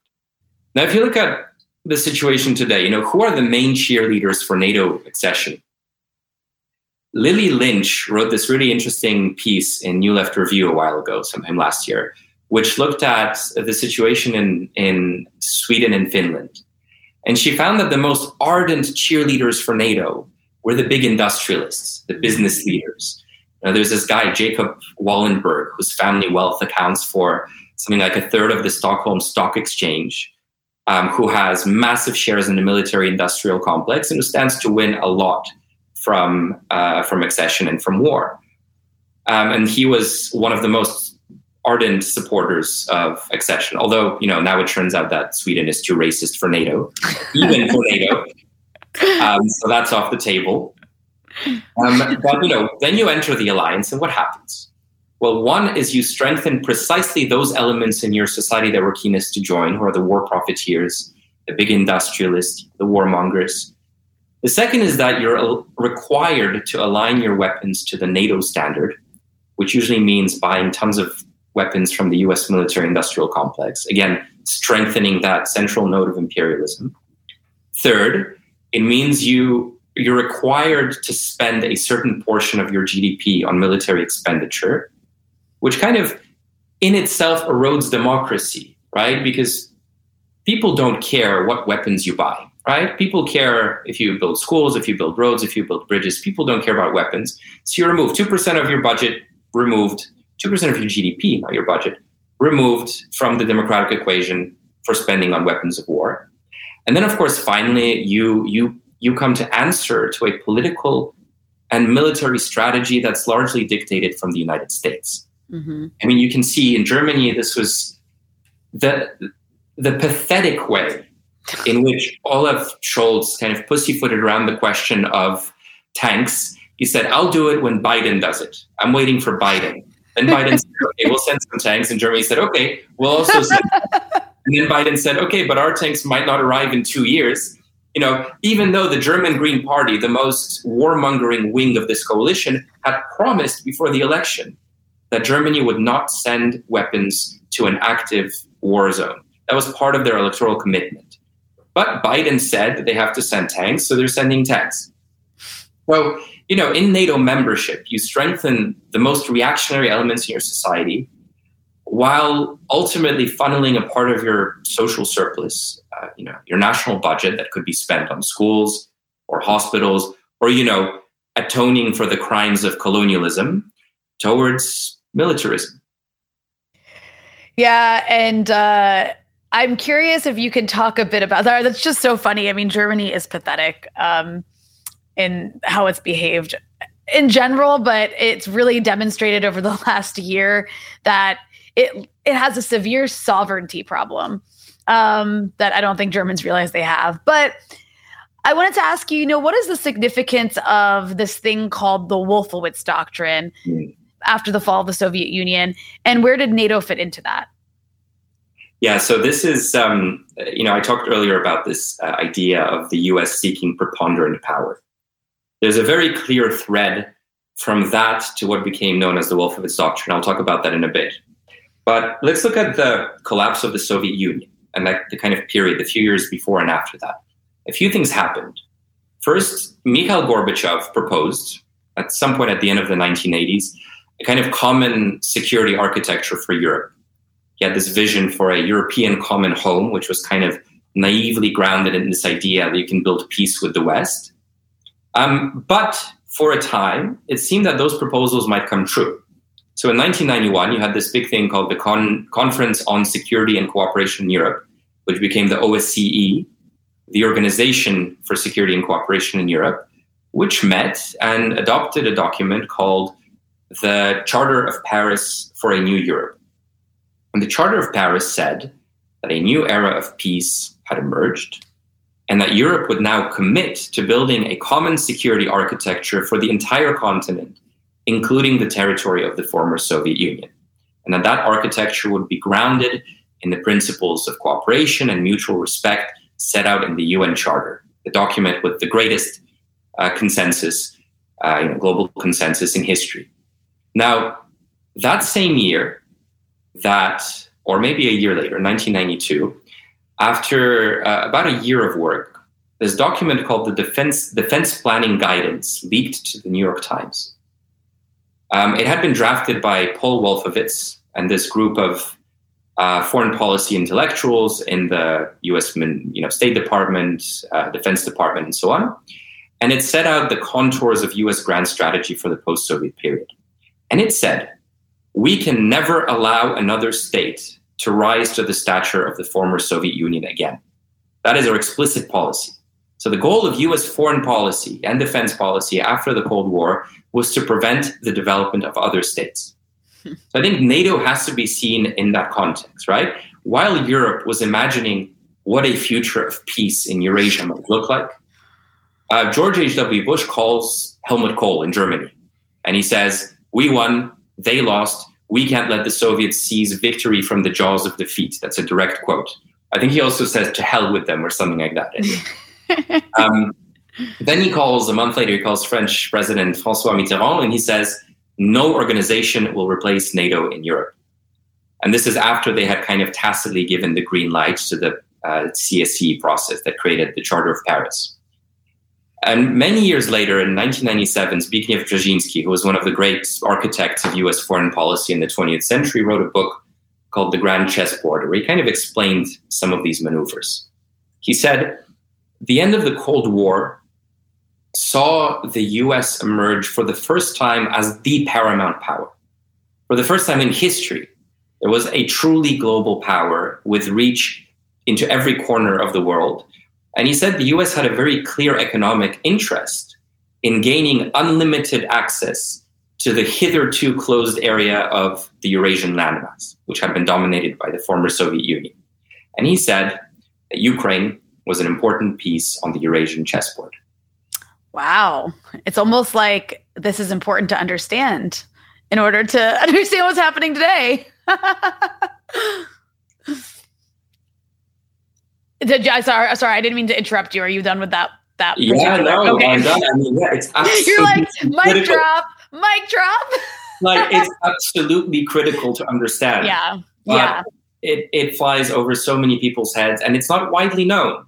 Now, if you look at the situation today, you know, who are the main cheerleaders for NATO accession? Lily Lynch wrote this really interesting piece in New Left Review a while ago, sometime last year, which looked at the situation in, in Sweden and Finland. And she found that the most ardent cheerleaders for NATO we're the big industrialists, the business leaders. Now, there's this guy, Jacob Wallenberg, whose family wealth accounts for something like a third of the Stockholm Stock Exchange, um, who has massive shares in the military industrial complex and who stands to win a lot from, uh, from accession and from war. Um, and he was one of the most ardent supporters of accession. Although, you know, now it turns out that Sweden is too racist for NATO, [laughs] even for NATO. Um, so that's off the table. Um, but you know, then you enter the alliance, and what happens? Well, one is you strengthen precisely those elements in your society that were keenest to join, who are the war profiteers, the big industrialists, the warmongers. The second is that you're required to align your weapons to the NATO standard, which usually means buying tons of weapons from the US military industrial complex. Again, strengthening that central node of imperialism. Third, it means you you're required to spend a certain portion of your GDP on military expenditure, which kind of in itself erodes democracy, right? Because people don't care what weapons you buy, right? People care if you build schools, if you build roads, if you build bridges. People don't care about weapons. So you remove 2% of your budget, removed 2% of your GDP, not your budget, removed from the democratic equation for spending on weapons of war. And then, of course, finally, you you you come to answer to a political and military strategy that's largely dictated from the United States. Mm-hmm. I mean, you can see in Germany, this was the the pathetic way in which Olaf Scholz kind of pussyfooted around the question of tanks. He said, "I'll do it when Biden does it. I'm waiting for Biden." And Biden said, "Okay, we'll send some tanks." And Germany said, "Okay, we'll also send." And then Biden said, okay, but our tanks might not arrive in two years. You know, even though the German Green Party, the most warmongering wing of this coalition, had promised before the election that Germany would not send weapons to an active war zone. That was part of their electoral commitment. But Biden said that they have to send tanks, so they're sending tanks. So, you know, in NATO membership, you strengthen the most reactionary elements in your society while ultimately funneling a part of your social surplus, uh, you know, your national budget that could be spent on schools or hospitals, or you know, atoning for the crimes of colonialism towards militarism. Yeah, and uh, I'm curious if you can talk a bit about that. That's just so funny. I mean, Germany is pathetic um, in how it's behaved in general, but it's really demonstrated over the [laughs] last year that it it has a severe sovereignty problem um, that I don't think Germans realize they have. But I wanted to ask you, you know, what is the significance of this thing called the Wolfowitz Doctrine mm. after the fall of the Soviet Union, and where did NATO fit into that? Yeah, so this is, um, you know, I talked earlier about this uh, idea of the US seeking preponderant power. There's a very clear thread from that to what became known as the Wolfowitz Doctrine. I'll talk about that in a bit. But let's look at the collapse of the Soviet Union and that, the kind of period, the few years before and after that. A few things happened. First, Mikhail Gorbachev proposed at some point at the end of the 1980s a kind of common security architecture for Europe. He had this vision for a European common home, which was kind of naively grounded in this idea that you can build peace with the West. Um, but for a time, it seemed that those proposals might come true. So in 1991, you had this big thing called the Con- Conference on Security and Cooperation in Europe, which became the OSCE, the Organization for Security and Cooperation in Europe, which met and adopted a document called the Charter of Paris for a New Europe. And the Charter of Paris said that a new era of peace had emerged and that Europe would now commit to building a common security architecture for the entire continent including the territory of the former Soviet Union. And that that architecture would be grounded in the principles of cooperation and mutual respect set out in the UN Charter, the document with the greatest uh, consensus, uh, you know, global consensus in history. Now, that same year, that, or maybe a year later, 1992, after uh, about a year of work, this document called the Defense, Defense Planning Guidance leaked to the New York Times. Um, it had been drafted by Paul Wolfowitz and this group of uh, foreign policy intellectuals in the U.S. You know, State Department, uh, Defense Department, and so on. And it set out the contours of U.S. grand strategy for the post-Soviet period. And it said, "We can never allow another state to rise to the stature of the former Soviet Union again. That is our explicit policy." So the goal of US foreign policy and defense policy after the Cold War was to prevent the development of other states. so I think NATO has to be seen in that context, right? While Europe was imagining what a future of peace in Eurasia might look like, uh, George H.W. Bush calls Helmut Kohl in Germany and he says, We won, they lost, we can't let the Soviets seize victory from the jaws of defeat. That's a direct quote. I think he also says, To hell with them, or something like that. [laughs] um, then he calls a month later. He calls French President François Mitterrand, and he says, "No organization will replace NATO in Europe." And this is after they had kind of tacitly given the green light to the uh, CSC process that created the Charter of Paris. And many years later, in 1997, Zbigniew Brzezinski, who was one of the great architects of US foreign policy in the 20th century, wrote a book called The Grand Chessboard, where he kind of explained some of these maneuvers. He said, the end of the Cold War saw the US emerge for the first time as the paramount power. For the first time in history, there was a truly global power with reach into every corner of the world. And he said the US had a very clear economic interest in gaining unlimited access to the hitherto closed area of the Eurasian landmass, which had been dominated by the former Soviet Union. And he said that Ukraine was an important piece on the Eurasian chessboard. Wow. It's almost like this is important to understand in order to [laughs] understand what's happening today. [laughs] Did, sorry, sorry, I didn't mean to interrupt you. Are you done with that? That yeah, no, okay. I'm done. I mean, yeah, it's [laughs] You're like mic drop, mic drop. like [laughs] it's absolutely critical to understand. Yeah, yeah. It it flies over so many people's heads, and it's not widely known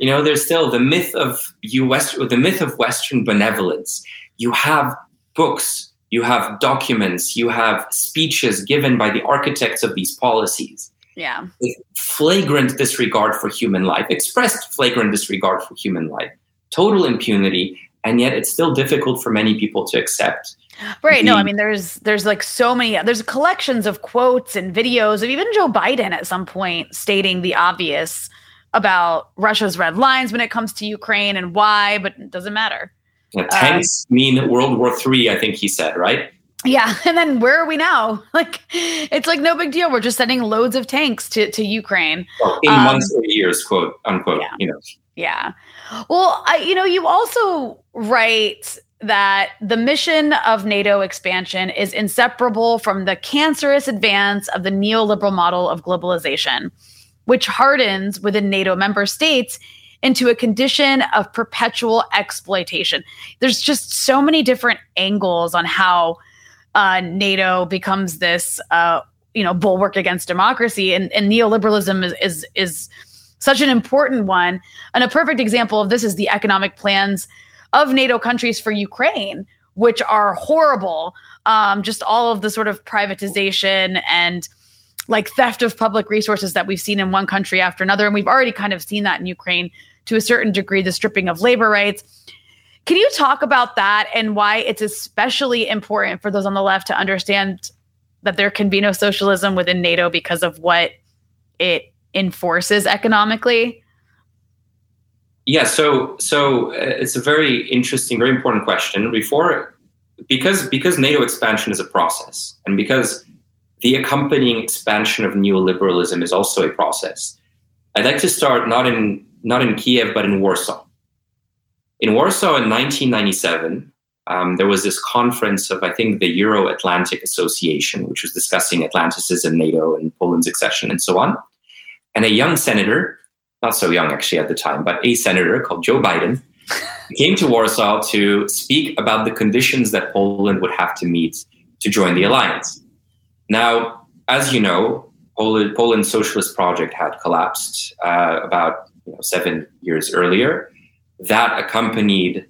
you know, there's still the myth of US, the myth of Western benevolence. You have books, you have documents, you have speeches given by the architects of these policies. Yeah. Flagrant disregard for human life, expressed flagrant disregard for human life, total impunity, and yet it's still difficult for many people to accept. [gasps] Right. no, I mean there's there's like so many there's collections of quotes and videos of even Joe Biden at some point stating the obvious about Russia's red lines when it comes to Ukraine and why, but it doesn't matter. Yeah, tanks um, mean World War Three, I think he said, right? Yeah, [laughs] and then where are we now? [laughs] Like, it's like no big deal. We're just sending loads of tanks to to Ukraine well, in um, months or years, quote unquote. Yeah. You know. Yeah. Well, I, you know, you also write that the mission of NATO expansion is inseparable from the cancerous advance of the neoliberal model of globalization which hardens within NATO member states into a condition of perpetual exploitation. There's just so many different angles on how uh, NATO becomes this, uh, you know, bulwark against democracy, and, and neoliberalism is, is is such an important one. And a perfect example of this is the economic plans of NATO countries for Ukraine, which are horrible. Um, just all of the sort of privatization and like theft of public resources that we've seen in one country after another. And we've already kind of seen that in Ukraine to a certain degree, the stripping of labor rights. Can you talk about that and why it's especially important for those on the left to understand that there can be no socialism within NATO because of what it enforces economically? Yeah, so so uh, it's a very interesting, very important question. Before, because because NATO expansion is a process, and because the accompanying expansion of neoliberalism is also a process. I'd like to start not in not in Kiev but in Warsaw. In Warsaw in 1997, um, there was this conference of I think the Euro Atlantic Association, which was discussing Atlanticism, NATO, and Poland's accession, and so on. And a young senator, not so young actually at the time, but a senator called Joe Biden, [laughs] came to Warsaw to speak about the conditions that Poland would have to meet to join the alliance. Now, as you know, Poland, Poland's socialist project had collapsed uh, about you know, seven years earlier. That accompanied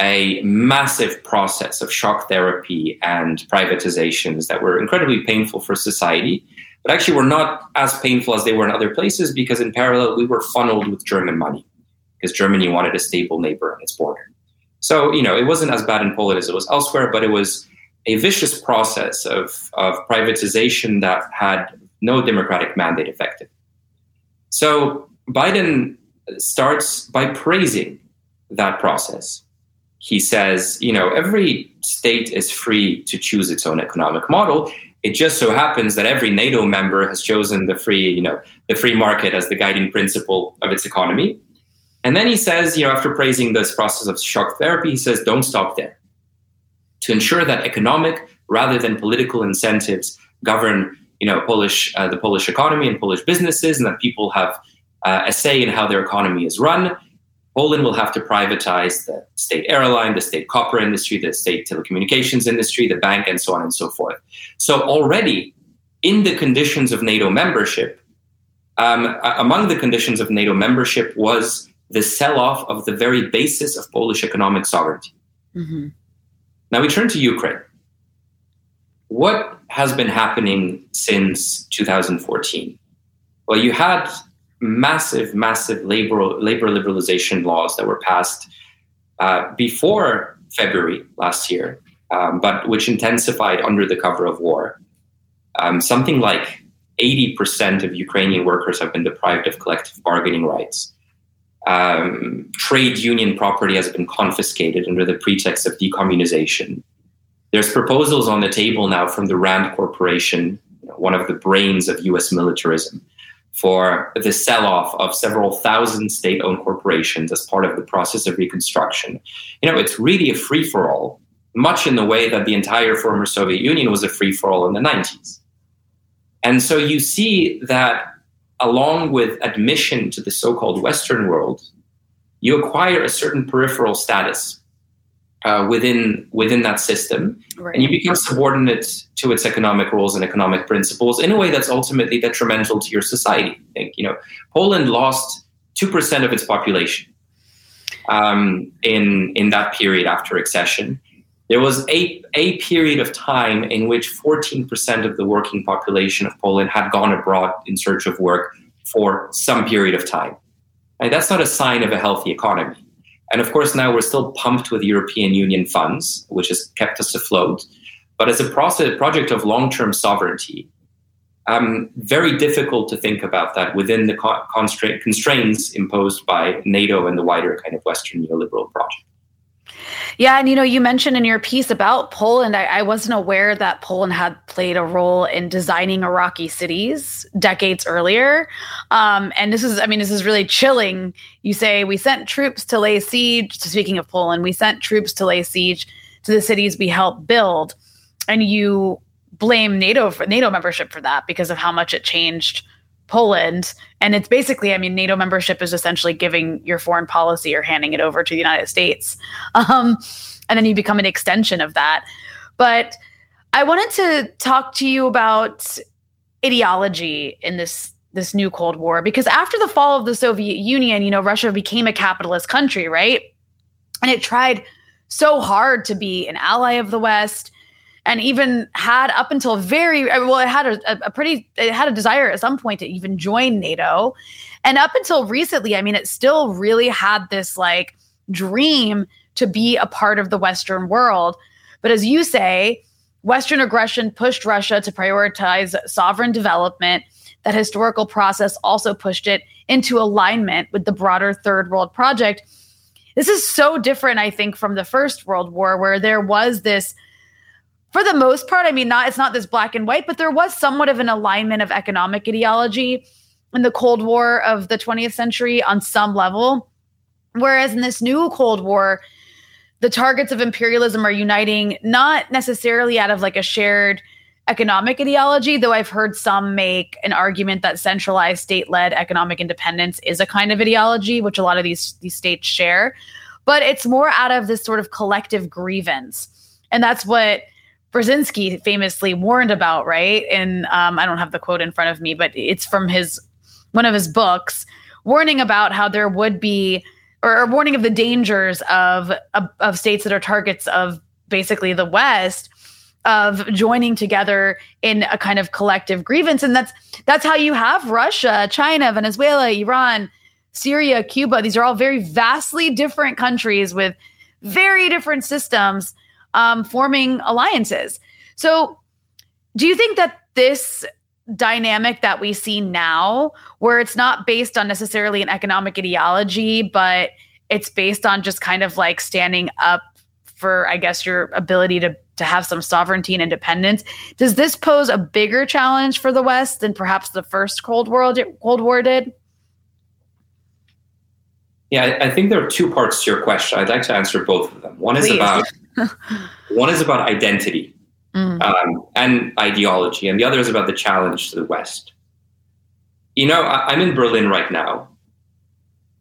a massive process of shock therapy and privatizations that were incredibly painful for society, but actually were not as painful as they were in other places because, in parallel, we were funneled with German money because Germany wanted a stable neighbor on its border. So, you know, it wasn't as bad in Poland as it was elsewhere, but it was a vicious process of, of privatization that had no democratic mandate effective. So Biden starts by praising that process. He says, you know, every state is free to choose its own economic model. It just so happens that every NATO member has chosen the free, you know, the free market as the guiding principle of its economy. And then he says, you know, after praising this process of shock therapy, he says, don't stop there to ensure that economic rather than political incentives govern you know Polish uh, the Polish economy and Polish businesses, and that people have uh, a say in how their economy is run. Poland will have to privatize the state airline, the state copper industry, the state telecommunications industry, the bank, and so on and so forth. So already in the conditions of NATO membership, um, among the conditions of NATO membership was the sell-off of the very basis of Polish economic sovereignty. Mm-hmm. Now we turn to Ukraine. What has been happening since 2014? Well, you had massive, massive labor, labor liberalization laws that were passed uh, before February last year, um, but which intensified under the cover of war. Um, something like 80% of Ukrainian workers have been deprived of collective bargaining rights um, trade union property has been confiscated under the pretext of decommunization. There's proposals on the table now from the Rand Corporation, one of the brains of US militarism, for the sell off of several thousand state owned corporations as part of the process of reconstruction. You know, it's really a free for all, much in the way that the entire former Soviet Union was a free for all in the 90s. And so you see that along with admission to the so called Western world, you acquire a certain peripheral status uh, within within that system, right. and you become subordinate to its economic rules and economic principles in a way that's ultimately detrimental to your society. I think you know Poland lost two percent of its population um, in in that period after accession, there was a, a period of time in which 14% of the working population of Poland had gone abroad in search of work for some period of time. And that's not a sign of a healthy economy. And of course, now we're still pumped with European Union funds, which has kept us afloat. But as a project of long term sovereignty, um, very difficult to think about that within the constraints imposed by NATO and the wider kind of Western neoliberal project. Yeah, and you know, you mentioned in your piece about Poland, I, I, wasn't aware that Poland had played a role in designing Iraqi cities decades earlier. Um, and this is, I mean, this is really chilling. You say we sent troops to lay siege. Speaking of Poland, we sent troops to lay siege to the cities we helped build, and you blame NATO for NATO membership for that because of how much it changed Poland. And it's basically, I mean, NATO membership is essentially giving your foreign policy or handing it over to the United States. [laughs] Um, and then you become an extension of that. But I wanted to talk to you about ideology in this this new Cold War because after the fall of the Soviet Union, you know, Russia became a capitalist country, right? And it tried so hard to be an ally of the West and even had up until very well it had a, a, pretty it had a desire at some point to even join nato and up until recently i mean it still really had this like dream to be a part of the Western world. But as you say, Western aggression pushed Russia to prioritize sovereign development. That historical process also pushed it into alignment with the broader Third World Project. This is so different, I think, from the First World War, where there was this, for the most part, I mean, not it's not this black and white, but there was somewhat of an alignment of economic ideology in the Cold War of the 20th century on some level. Whereas in this new Cold War, the targets of imperialism are uniting not necessarily out of like a shared economic ideology, though I've heard some make an argument that centralized state-led economic independence is a kind of ideology, which a lot of these these states share. But it's more out of this sort of collective grievance. And that's what Brzezinski famously warned about, right? And um, I don't have the quote in front of me, but it's from his one of his books, warning about how there would be or, warning of the dangers of, of of states that are targets of basically the West of joining together in a kind of collective grievance and that's that's how you have Russia, China, Venezuela, Iran, Syria, Cuba. These are all very vastly different countries with very different systems um, forming alliances. So, do you think that this dynamic that we see now, where it's not based on necessarily an economic ideology, but it's based on just kind of like standing up for, I guess, your ability to to have some sovereignty and independence. Does this pose a bigger challenge for the West than perhaps the first Cold War Cold War did? Yeah, I think there are two parts to your question. I'd like to answer both of them. One Please. is about [laughs] one is about identity mm. um, and ideology, and the other is about the challenge to the West. You know, I, I'm in Berlin right now,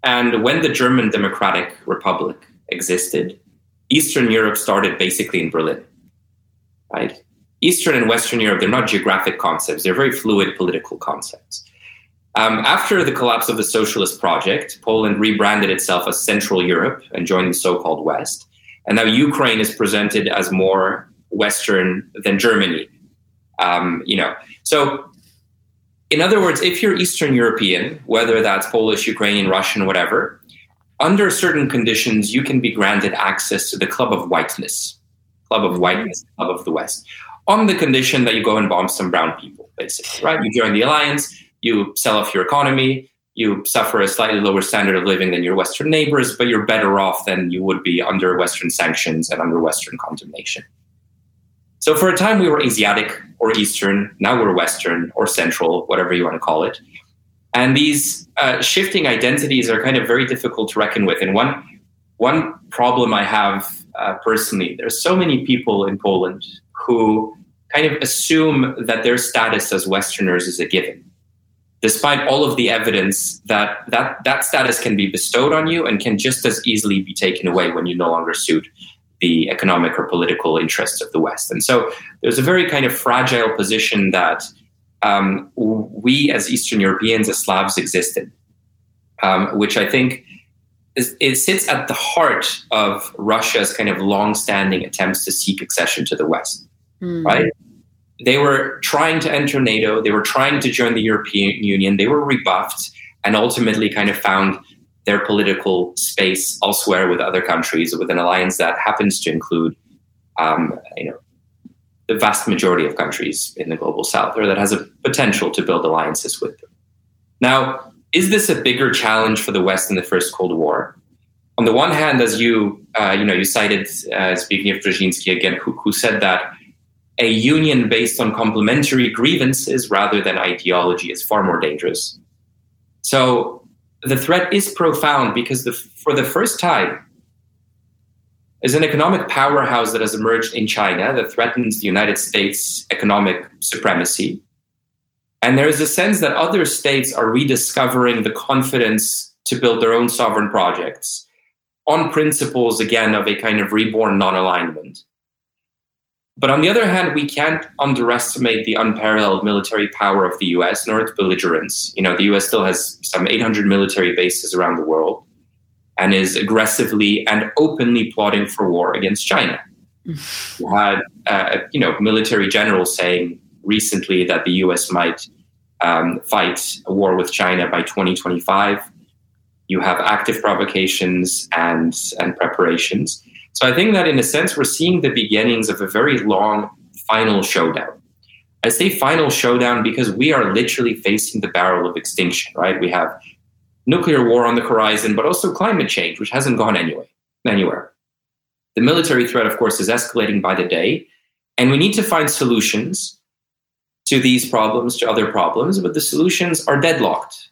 and when the German Democratic Republic existed, Eastern Europe started basically in Berlin right? Eastern and Western Europe, they're not geographic concepts, they're very fluid political concepts. Um, after the collapse of the socialist project, Poland rebranded itself as Central Europe and joined the so called West. And now Ukraine is presented as more Western than Germany. Um, you know, so in other words, if you're Eastern European, whether that's Polish, Ukrainian, Russian, whatever, under certain conditions, you can be granted access to the club of whiteness. Club of Whiteness, Club of the West, on the condition that you go and bomb some brown people, basically, right? You join the alliance, you sell off your economy, you suffer a slightly lower standard of living than your Western neighbors, but you're better off than you would be under Western sanctions and under Western condemnation. So for a time, we were Asiatic or Eastern. Now we're Western or Central, whatever you want to call it. And these uh, shifting identities are kind of very difficult to reckon with. And one one problem I have uh, personally. There's so many people in Poland who kind of assume that their status as Westerners is a given, despite all of the evidence that that, that status can be bestowed on you and can just as easily be taken away when you no longer suit the economic or political interests of the West. And so there's a very kind of fragile position that um, we as Eastern Europeans, as Slavs, existed, um, which I think it sits at the heart of Russia's kind of long-standing attempts to seek accession to the West, mm. right? They were trying to enter NATO, they were trying to join the European Union, they were rebuffed, and ultimately kind of found their political space elsewhere with other countries, with an alliance that happens to include, um, you know, the vast majority of countries in the global South, or that has a potential to build alliances with them. Now, is this a bigger challenge for the West in the first Cold War? On the one hand, as you uh, you know, you cited uh, speaking of Brzezinski again, who, who said that a union based on complementary grievances rather than ideology is far more dangerous. So the threat is profound because the, for the first time, as an economic powerhouse that has emerged in China that threatens the United States' economic supremacy, and there is a sense that other states are rediscovering the confidence to build their own sovereign projects on principles, again, of a kind of reborn non alignment. But on the other hand, we can't underestimate the unparalleled military power of the US nor its belligerence. You know, the US still has some 800 military bases around the world and is aggressively and openly plotting for war against China. you had, uh, you know, military generals saying recently that the US might um, fight a war with China by 2025. you have active provocations and, and preparations. So I think that in a sense, we're seeing the beginnings of a very long final showdown. I say final showdown because we are literally facing the barrel of extinction, right? We have nuclear war on the horizon, but also climate change, which hasn't gone anyway, anywhere. The military threat, of course, is escalating by the day, and we need to find solutions to these problems, to other problems, but the solutions are deadlocked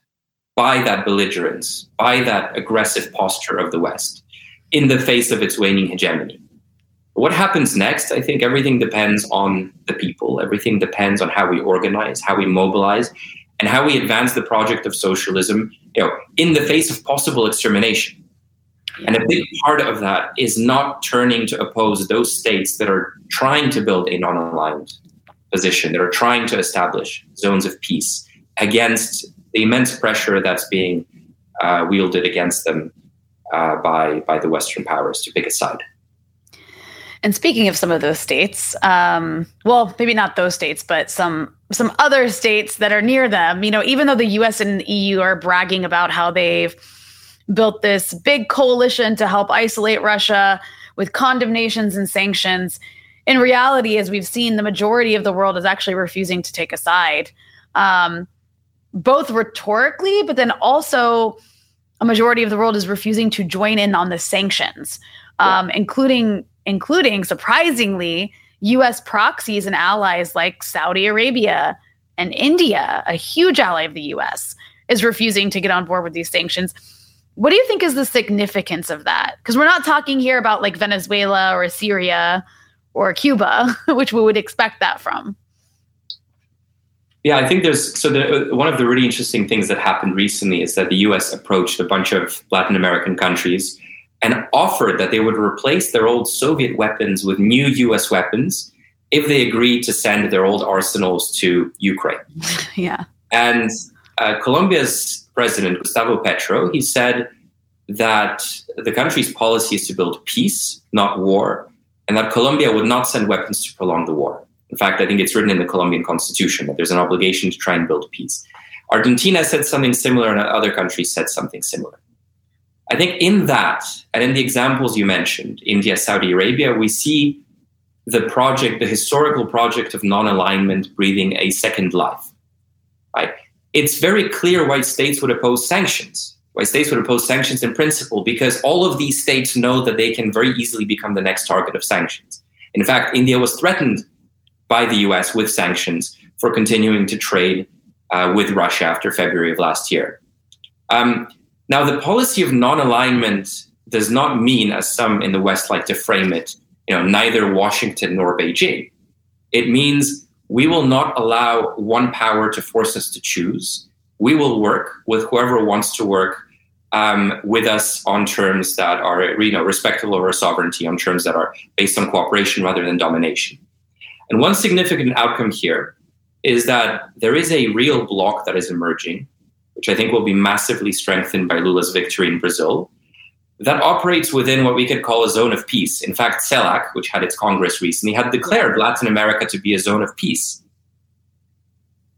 by that belligerence, by that aggressive posture of the West in the face of its waning hegemony. What happens next? I think everything depends on the people. Everything depends on how we organize, how we mobilize, and how we advance the project of socialism, you know, in the face of possible extermination. And a big part of that is not turning to oppose those states that are trying to build a non-aligned position, that are trying to establish zones of peace against the immense pressure that's being uh, wielded against them uh, by by the Western powers to pick a side. And speaking of some of those states, um, well, maybe not those states, but some some other states that are near them. You know, even though the U.S. and the EU are bragging about how they've built this big coalition to help isolate Russia with condemnations and sanctions, in reality, as we've seen, the majority of the world is actually refusing to take a side, um, both rhetorically, but then also a majority of the world is refusing to join in on the sanctions, um, yeah. including including surprisingly U.S. proxies and allies like Saudi Arabia and India, a huge ally of the U.S., is refusing to get on board with these sanctions. What do you think is the significance of that? Because we're not talking here about like Venezuela or Syria or Cuba, [laughs] which we would expect that from. Yeah, I think there's so the, one of the really interesting things that happened recently is that the US approached a bunch of Latin American countries and offered that they would replace their old Soviet weapons with new US weapons if they agreed to send their old arsenals to Ukraine. [laughs] yeah. And uh, Colombia's president, Gustavo Petro, he said that the country's policy is to build peace, not war, and that Colombia would not send weapons to prolong the war. In fact, I think it's written in the Colombian constitution that there's an obligation to try and build peace. Argentina said something similar, and other countries said something similar. I think in that, and in the examples you mentioned, India, Saudi Arabia, we see the project, the historical project of non alignment breathing a second life. Right? It's very clear why states would oppose sanctions, why states would oppose sanctions in principle, because all of these states know that they can very easily become the next target of sanctions. In fact, India was threatened by the US with sanctions for continuing to trade uh, with Russia after February of last year. Um, now, the policy of non alignment does not mean, as some in the West like to frame it, you know, neither Washington nor Beijing. It means we will not allow one power to force us to choose. We will work with whoever wants to work um, with us on terms that are, you know, respectful of our sovereignty, on terms that are based on cooperation rather than domination. And one significant outcome here is that there is a real bloc that is emerging, which I think will be massively strengthened by Lula's victory in Brazil, that operates within what we could call a zone of peace. In fact, CELAC, which had its Congress recently, had declared Latin America to be a zone of peace.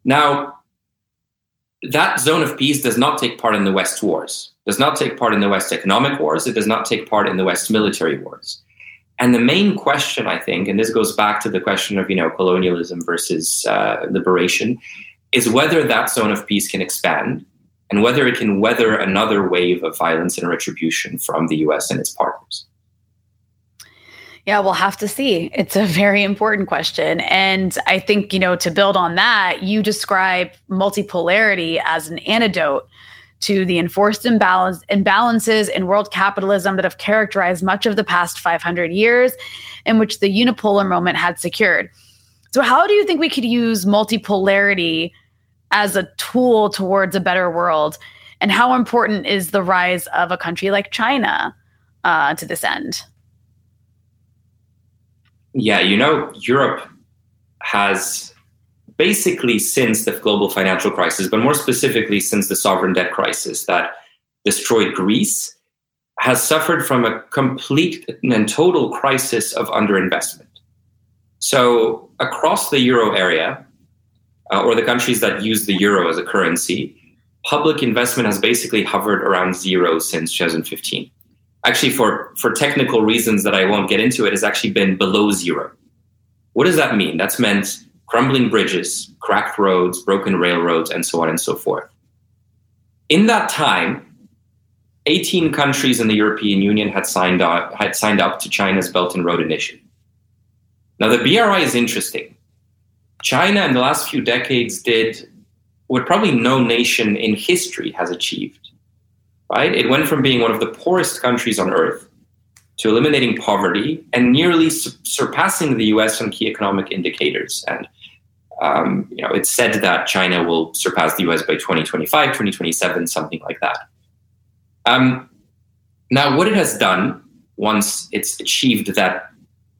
Now, that zone of peace does not take part in the West wars, does not take part in the West economic wars, it does not take part in the West military wars. And the main question, I think, and this goes back to the question of you know colonialism versus uh, liberation, is whether that zone of peace can expand and whether it can weather another wave of violence and retribution from the U.S. and its partners. Yeah, we'll have to see. It's a very important question. And I think, you know, to build on that, you describe multipolarity as an antidote to the enforced imbalance, imbalances in world capitalism that have characterized much of the past 500 years, in which the unipolar moment had secured. So, how do you think we could use multipolarity as a tool towards a better world? And how important is the rise of a country like China uh, to this end? Yeah, you know, Europe has basically since the global financial crisis, but more specifically since the sovereign debt crisis that destroyed Greece, has suffered from a complete and total crisis of underinvestment. So, across the euro area, uh, or the countries that use the euro as a currency, public investment has basically hovered around zero since 2015. Actually, for, for technical reasons that I won't get into, it has actually been below zero. What does that mean? That's meant crumbling bridges, cracked roads, broken railroads, and so on and so forth. In that time, 18 countries in the European Union had signed up, had signed up to China's Belt and Road Initiative. Now, the BRI is interesting. China, in the last few decades, did what probably no nation in history has achieved. Right? It went from being one of the poorest countries on earth to eliminating poverty and nearly su- surpassing the U.S. on key economic indicators. And um, you know, it's said that China will surpass the U.S. by 2025, 2027, something like that. Um, now, what it has done once it's achieved that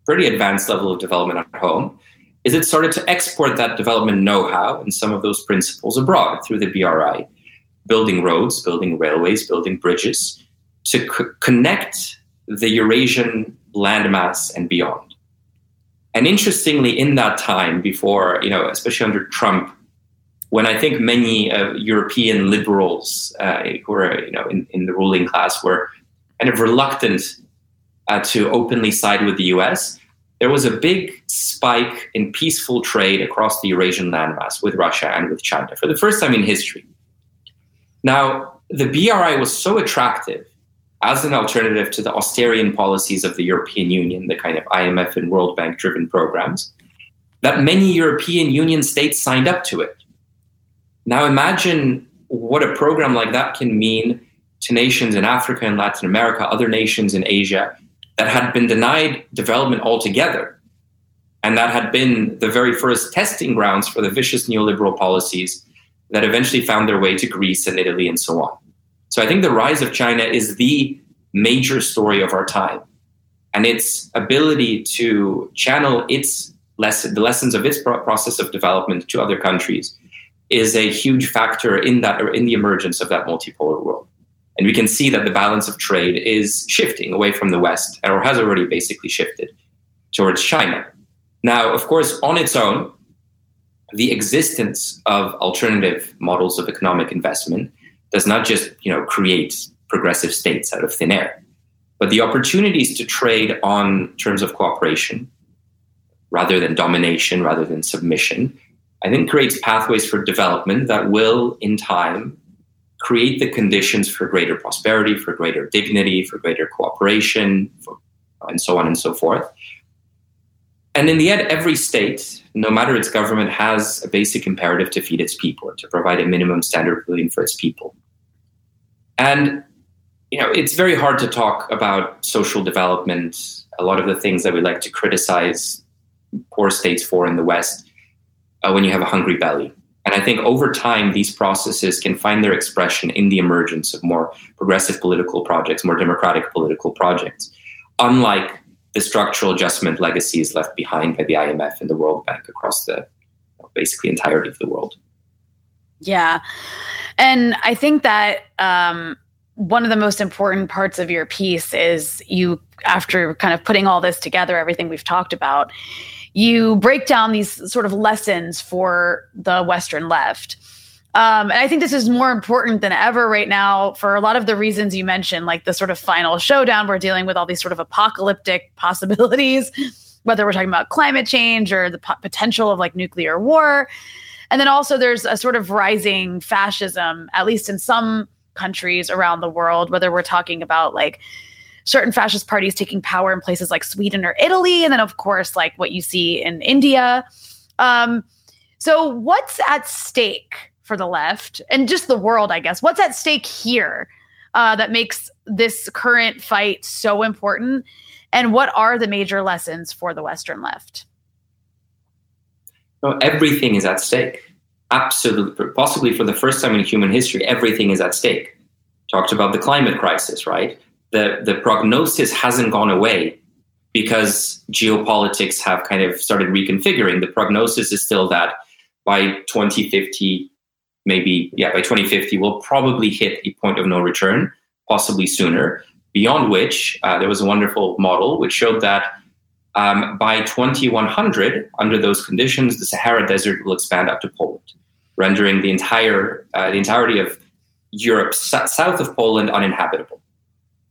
pretty advanced level of development at home is it started to export that development know-how and some of those principles abroad through the BRI, building roads, building railways, building bridges to connect the Eurasian landmass and beyond. And interestingly, in that time before, you know, especially under Trump, when I think many uh, European liberals uh, who are, you know, in, in, the ruling class were kind of reluctant uh, to openly side with the U.S., there was a big spike in peaceful trade across the Eurasian landmass with Russia and with China for the first time in history. Now, the BRI was so attractive as an alternative to the austerian policies of the European Union, the kind of IMF and World Bank driven programs, that many European Union states signed up to it. Now, imagine what a program like that can mean to nations in Africa and Latin America, other nations in Asia, that had been denied development altogether. And that had been the very first testing grounds for the vicious neoliberal policies that eventually found their way to Greece and Italy and so on. So I think the rise of China is the major story of our time. And its ability to channel its lesson, the lessons of its process of development to other countries is a huge factor in that in the emergence of that multipolar world. And we can see that the balance of trade is shifting away from the West, or has already basically shifted towards China. Now, of course, on its own, the existence of alternative models of economic investment does not just you know, create progressive states out of thin air, but the opportunities to trade on terms of cooperation rather than domination, rather than submission, I think creates pathways for development that will, in time, create the conditions for greater prosperity, for greater dignity, for greater cooperation, for, and so on and so forth. And in the end, every state, no matter its government, has a basic imperative to feed its people, to provide a minimum standard of living for its people. And you know, it's very hard to talk about social development. A lot of the things that we like to criticize poor states for in the West, uh, when you have a hungry belly, and I think over time, these processes can find their expression in the emergence of more progressive political projects, more democratic political projects, unlike the structural adjustment legacies left behind by the IMF and the World Bank across the basically entirety of the world. Yeah. And I think that um, one of the most important parts of your piece is you, after kind of putting all this together, everything we've talked about, you break down these sort of lessons for the Western left. Um, and I think this is more important than ever right now for a lot of the reasons you mentioned, like the sort of final showdown. We're dealing with all these sort of apocalyptic possibilities, [laughs] whether we're talking about climate change or the po- potential of like nuclear war. And then also there's a sort of rising fascism, at least in some countries around the world, whether we're talking about like certain fascist parties taking power in places like Sweden or Italy, and then of course like what you see in India. Um, so what's at stake for the left and just the world? I guess what's at stake here uh, that makes this current fight so important, and what are the major lessons for the Western left? Well, everything is at stake. Absolutely, possibly for the first time in human history, everything is at stake. Talked about the climate crisis, right? the, the prognosis hasn't gone away because geopolitics have kind of started reconfiguring. The prognosis is still that by 2050, maybe, yeah, by 2050, we'll probably hit a point of no return, possibly sooner. Beyond which, uh, there was a wonderful model which showed that um, by 2100, under those conditions, the Sahara Desert will expand up to Poland, rendering the entire uh, the entirety of Europe, south of Poland, uninhabitable.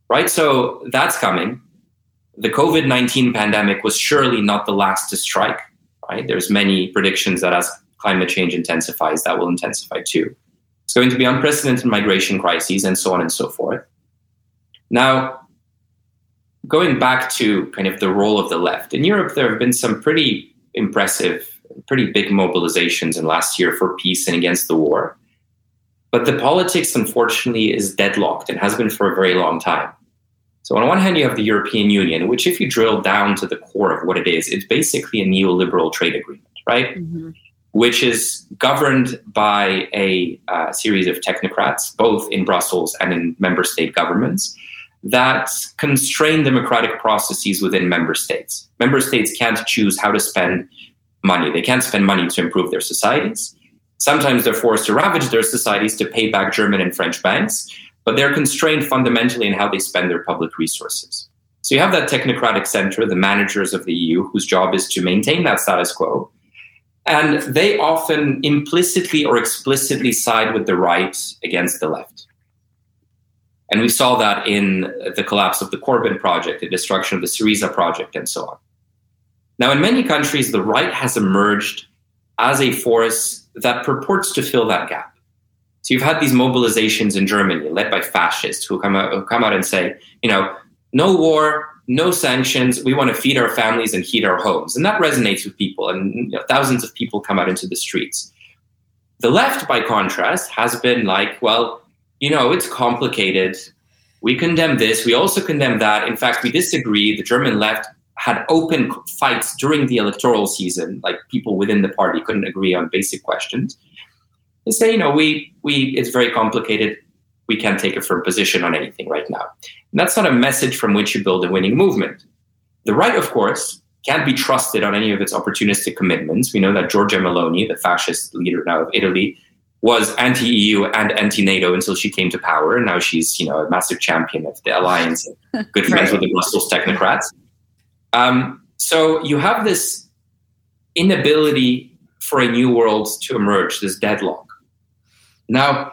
Right? So that's coming. The COVID 19 pandemic was surely not the last to strike. Right? There's many predictions that as climate change intensifies, that will intensify too. It's going to be unprecedented migration crises and so on and so forth. Now, going back to kind of the role of the left, in Europe, there have been some pretty impressive, pretty big mobilizations in last year for peace and against the war. But the politics, unfortunately, is deadlocked and has been for a very long time. So, on one hand, you have the European Union, which, if you drill down to the core of what it is, it's basically a neoliberal trade agreement, right? Mm-hmm. Which is governed by a uh, series of technocrats, both in Brussels and in member state governments, that constrain democratic processes within member states. Member states can't choose how to spend money, they can't spend money to improve their societies. Sometimes they're forced to ravage their societies to pay back German and French banks, but they're constrained fundamentally in how they spend their public resources. So you have that technocratic center, the managers of the EU, whose job is to maintain that status quo. And they often implicitly or explicitly side with the right against the left. And we saw that in the collapse of the Corbyn project, the destruction of the Syriza project, and so on. Now, in many countries, the right has emerged as a force that purports to fill that gap. So you've had these mobilizations in Germany led by fascists who come out, who come out and say, you know, no war, no sanctions. We want to feed our families and heat our homes, and that resonates with people. And you know, thousands of people come out into the streets. The left, by contrast, has been like, well, you know, it's complicated. We condemn this. We also condemn that. In fact, we disagree. The German left had open fights during the electoral season, like people within the party couldn't agree on basic questions. They say, you know, we we it's very complicated. We can't take a firm position on anything right now. And that's not a message from which you build a winning movement. The right, of course, can't be trusted on any of its opportunistic commitments. We know that Giorgia Meloni, the fascist leader now of Italy, was anti-EU and anti-NATO until she came to power, and now she's you know a massive champion of the alliance, and [laughs] good friends right. with the Brussels technocrats. Um, so you have this inability for a new world to emerge, this deadlock. Now,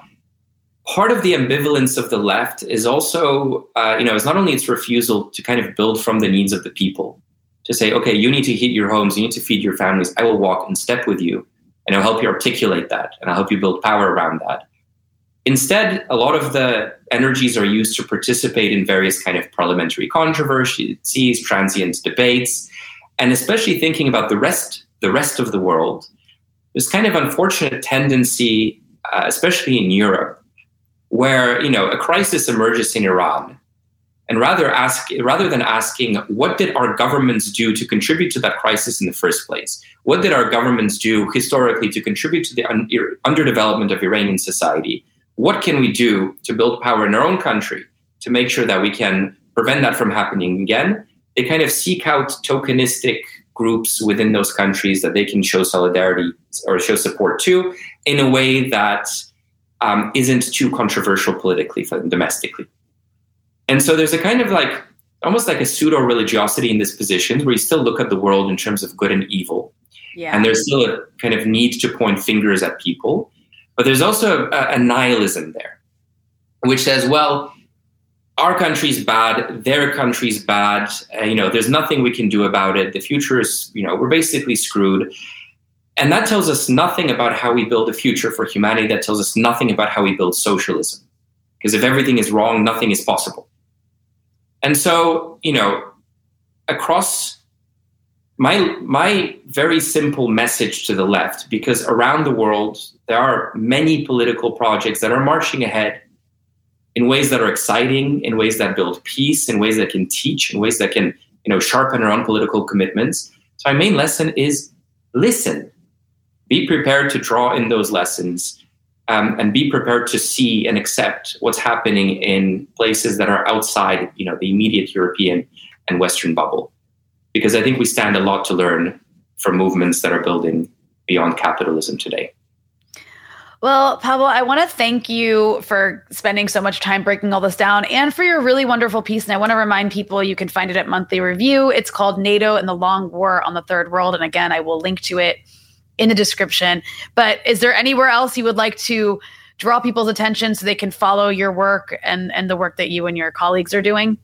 part of the ambivalence of the left is also, uh, you know, it's not only its refusal to kind of build from the needs of the people, to say, okay, you need to heat your homes, you need to feed your families, I will walk in step with you and I'll help you articulate that and I'll help you build power around that. Instead, a lot of the energies are used to participate in various kind of parliamentary controversies, transient debates, and especially thinking about the rest, the rest of the world. There's kind of unfortunate tendency, uh, especially in Europe, where you know a crisis emerges in Iran, and rather ask rather than asking what did our governments do to contribute to that crisis in the first place? What did our governments do historically to contribute to the un- underdevelopment of iranian society? What can we do to build power in our own country to make sure that we can prevent that from happening again? They kind of seek out tokenistic groups within those countries that they can show solidarity or show support to in a way that um, not too controversial politically domestically and so there's a kind of like almost like a pseudo religiosity in this position where you still look at the world in terms of good and evil. Yeah. And there's still a kind of need to point fingers at people. But there's also a, a nihilism there, which says, well, our country's bad, their country's bad. Uh, you know, there's nothing we can do about it. The future is, you know, we're basically screwed. And that tells us nothing about how we build a future for humanity. That tells us nothing about how we build socialism. Because if everything is wrong, nothing is possible. And so, you know, across my my very simple message to the left, because around the world there are many political projects that are marching ahead in ways that are exciting, in ways that build peace, in ways that can teach, in ways that can, you know, sharpen our own political commitments. So my main lesson is listen. Be prepared to draw in those lessons um, and be prepared to see and accept what's happening in places that are outside, you know, the immediate European and Western bubble. Because I think we stand a lot to learn from movements that are building beyond capitalism today. Well, Pawel, I want to thank you for spending so much time breaking all this down and for your really wonderful piece. And I want to remind people you can find it at Monthly Review. It's called NATO and the Long War on the Third World. And again, I will link to it in the description. But is there anywhere else you would like to draw people's attention so they can follow your work and and the work that you and your colleagues are doing?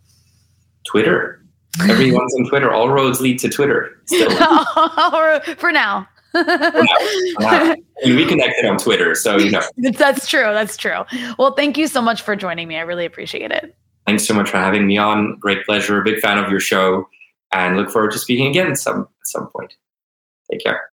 Twitter. Everyone's on Twitter. All roads lead to Twitter. [laughs] For now. [laughs] we connected on Twitter, so you know. That's true. That's true. Well, thank you so much for joining me. I really appreciate it. Thanks so much for having me on. Great pleasure. Big fan of your show, and look forward to speaking again some at some point. Take care.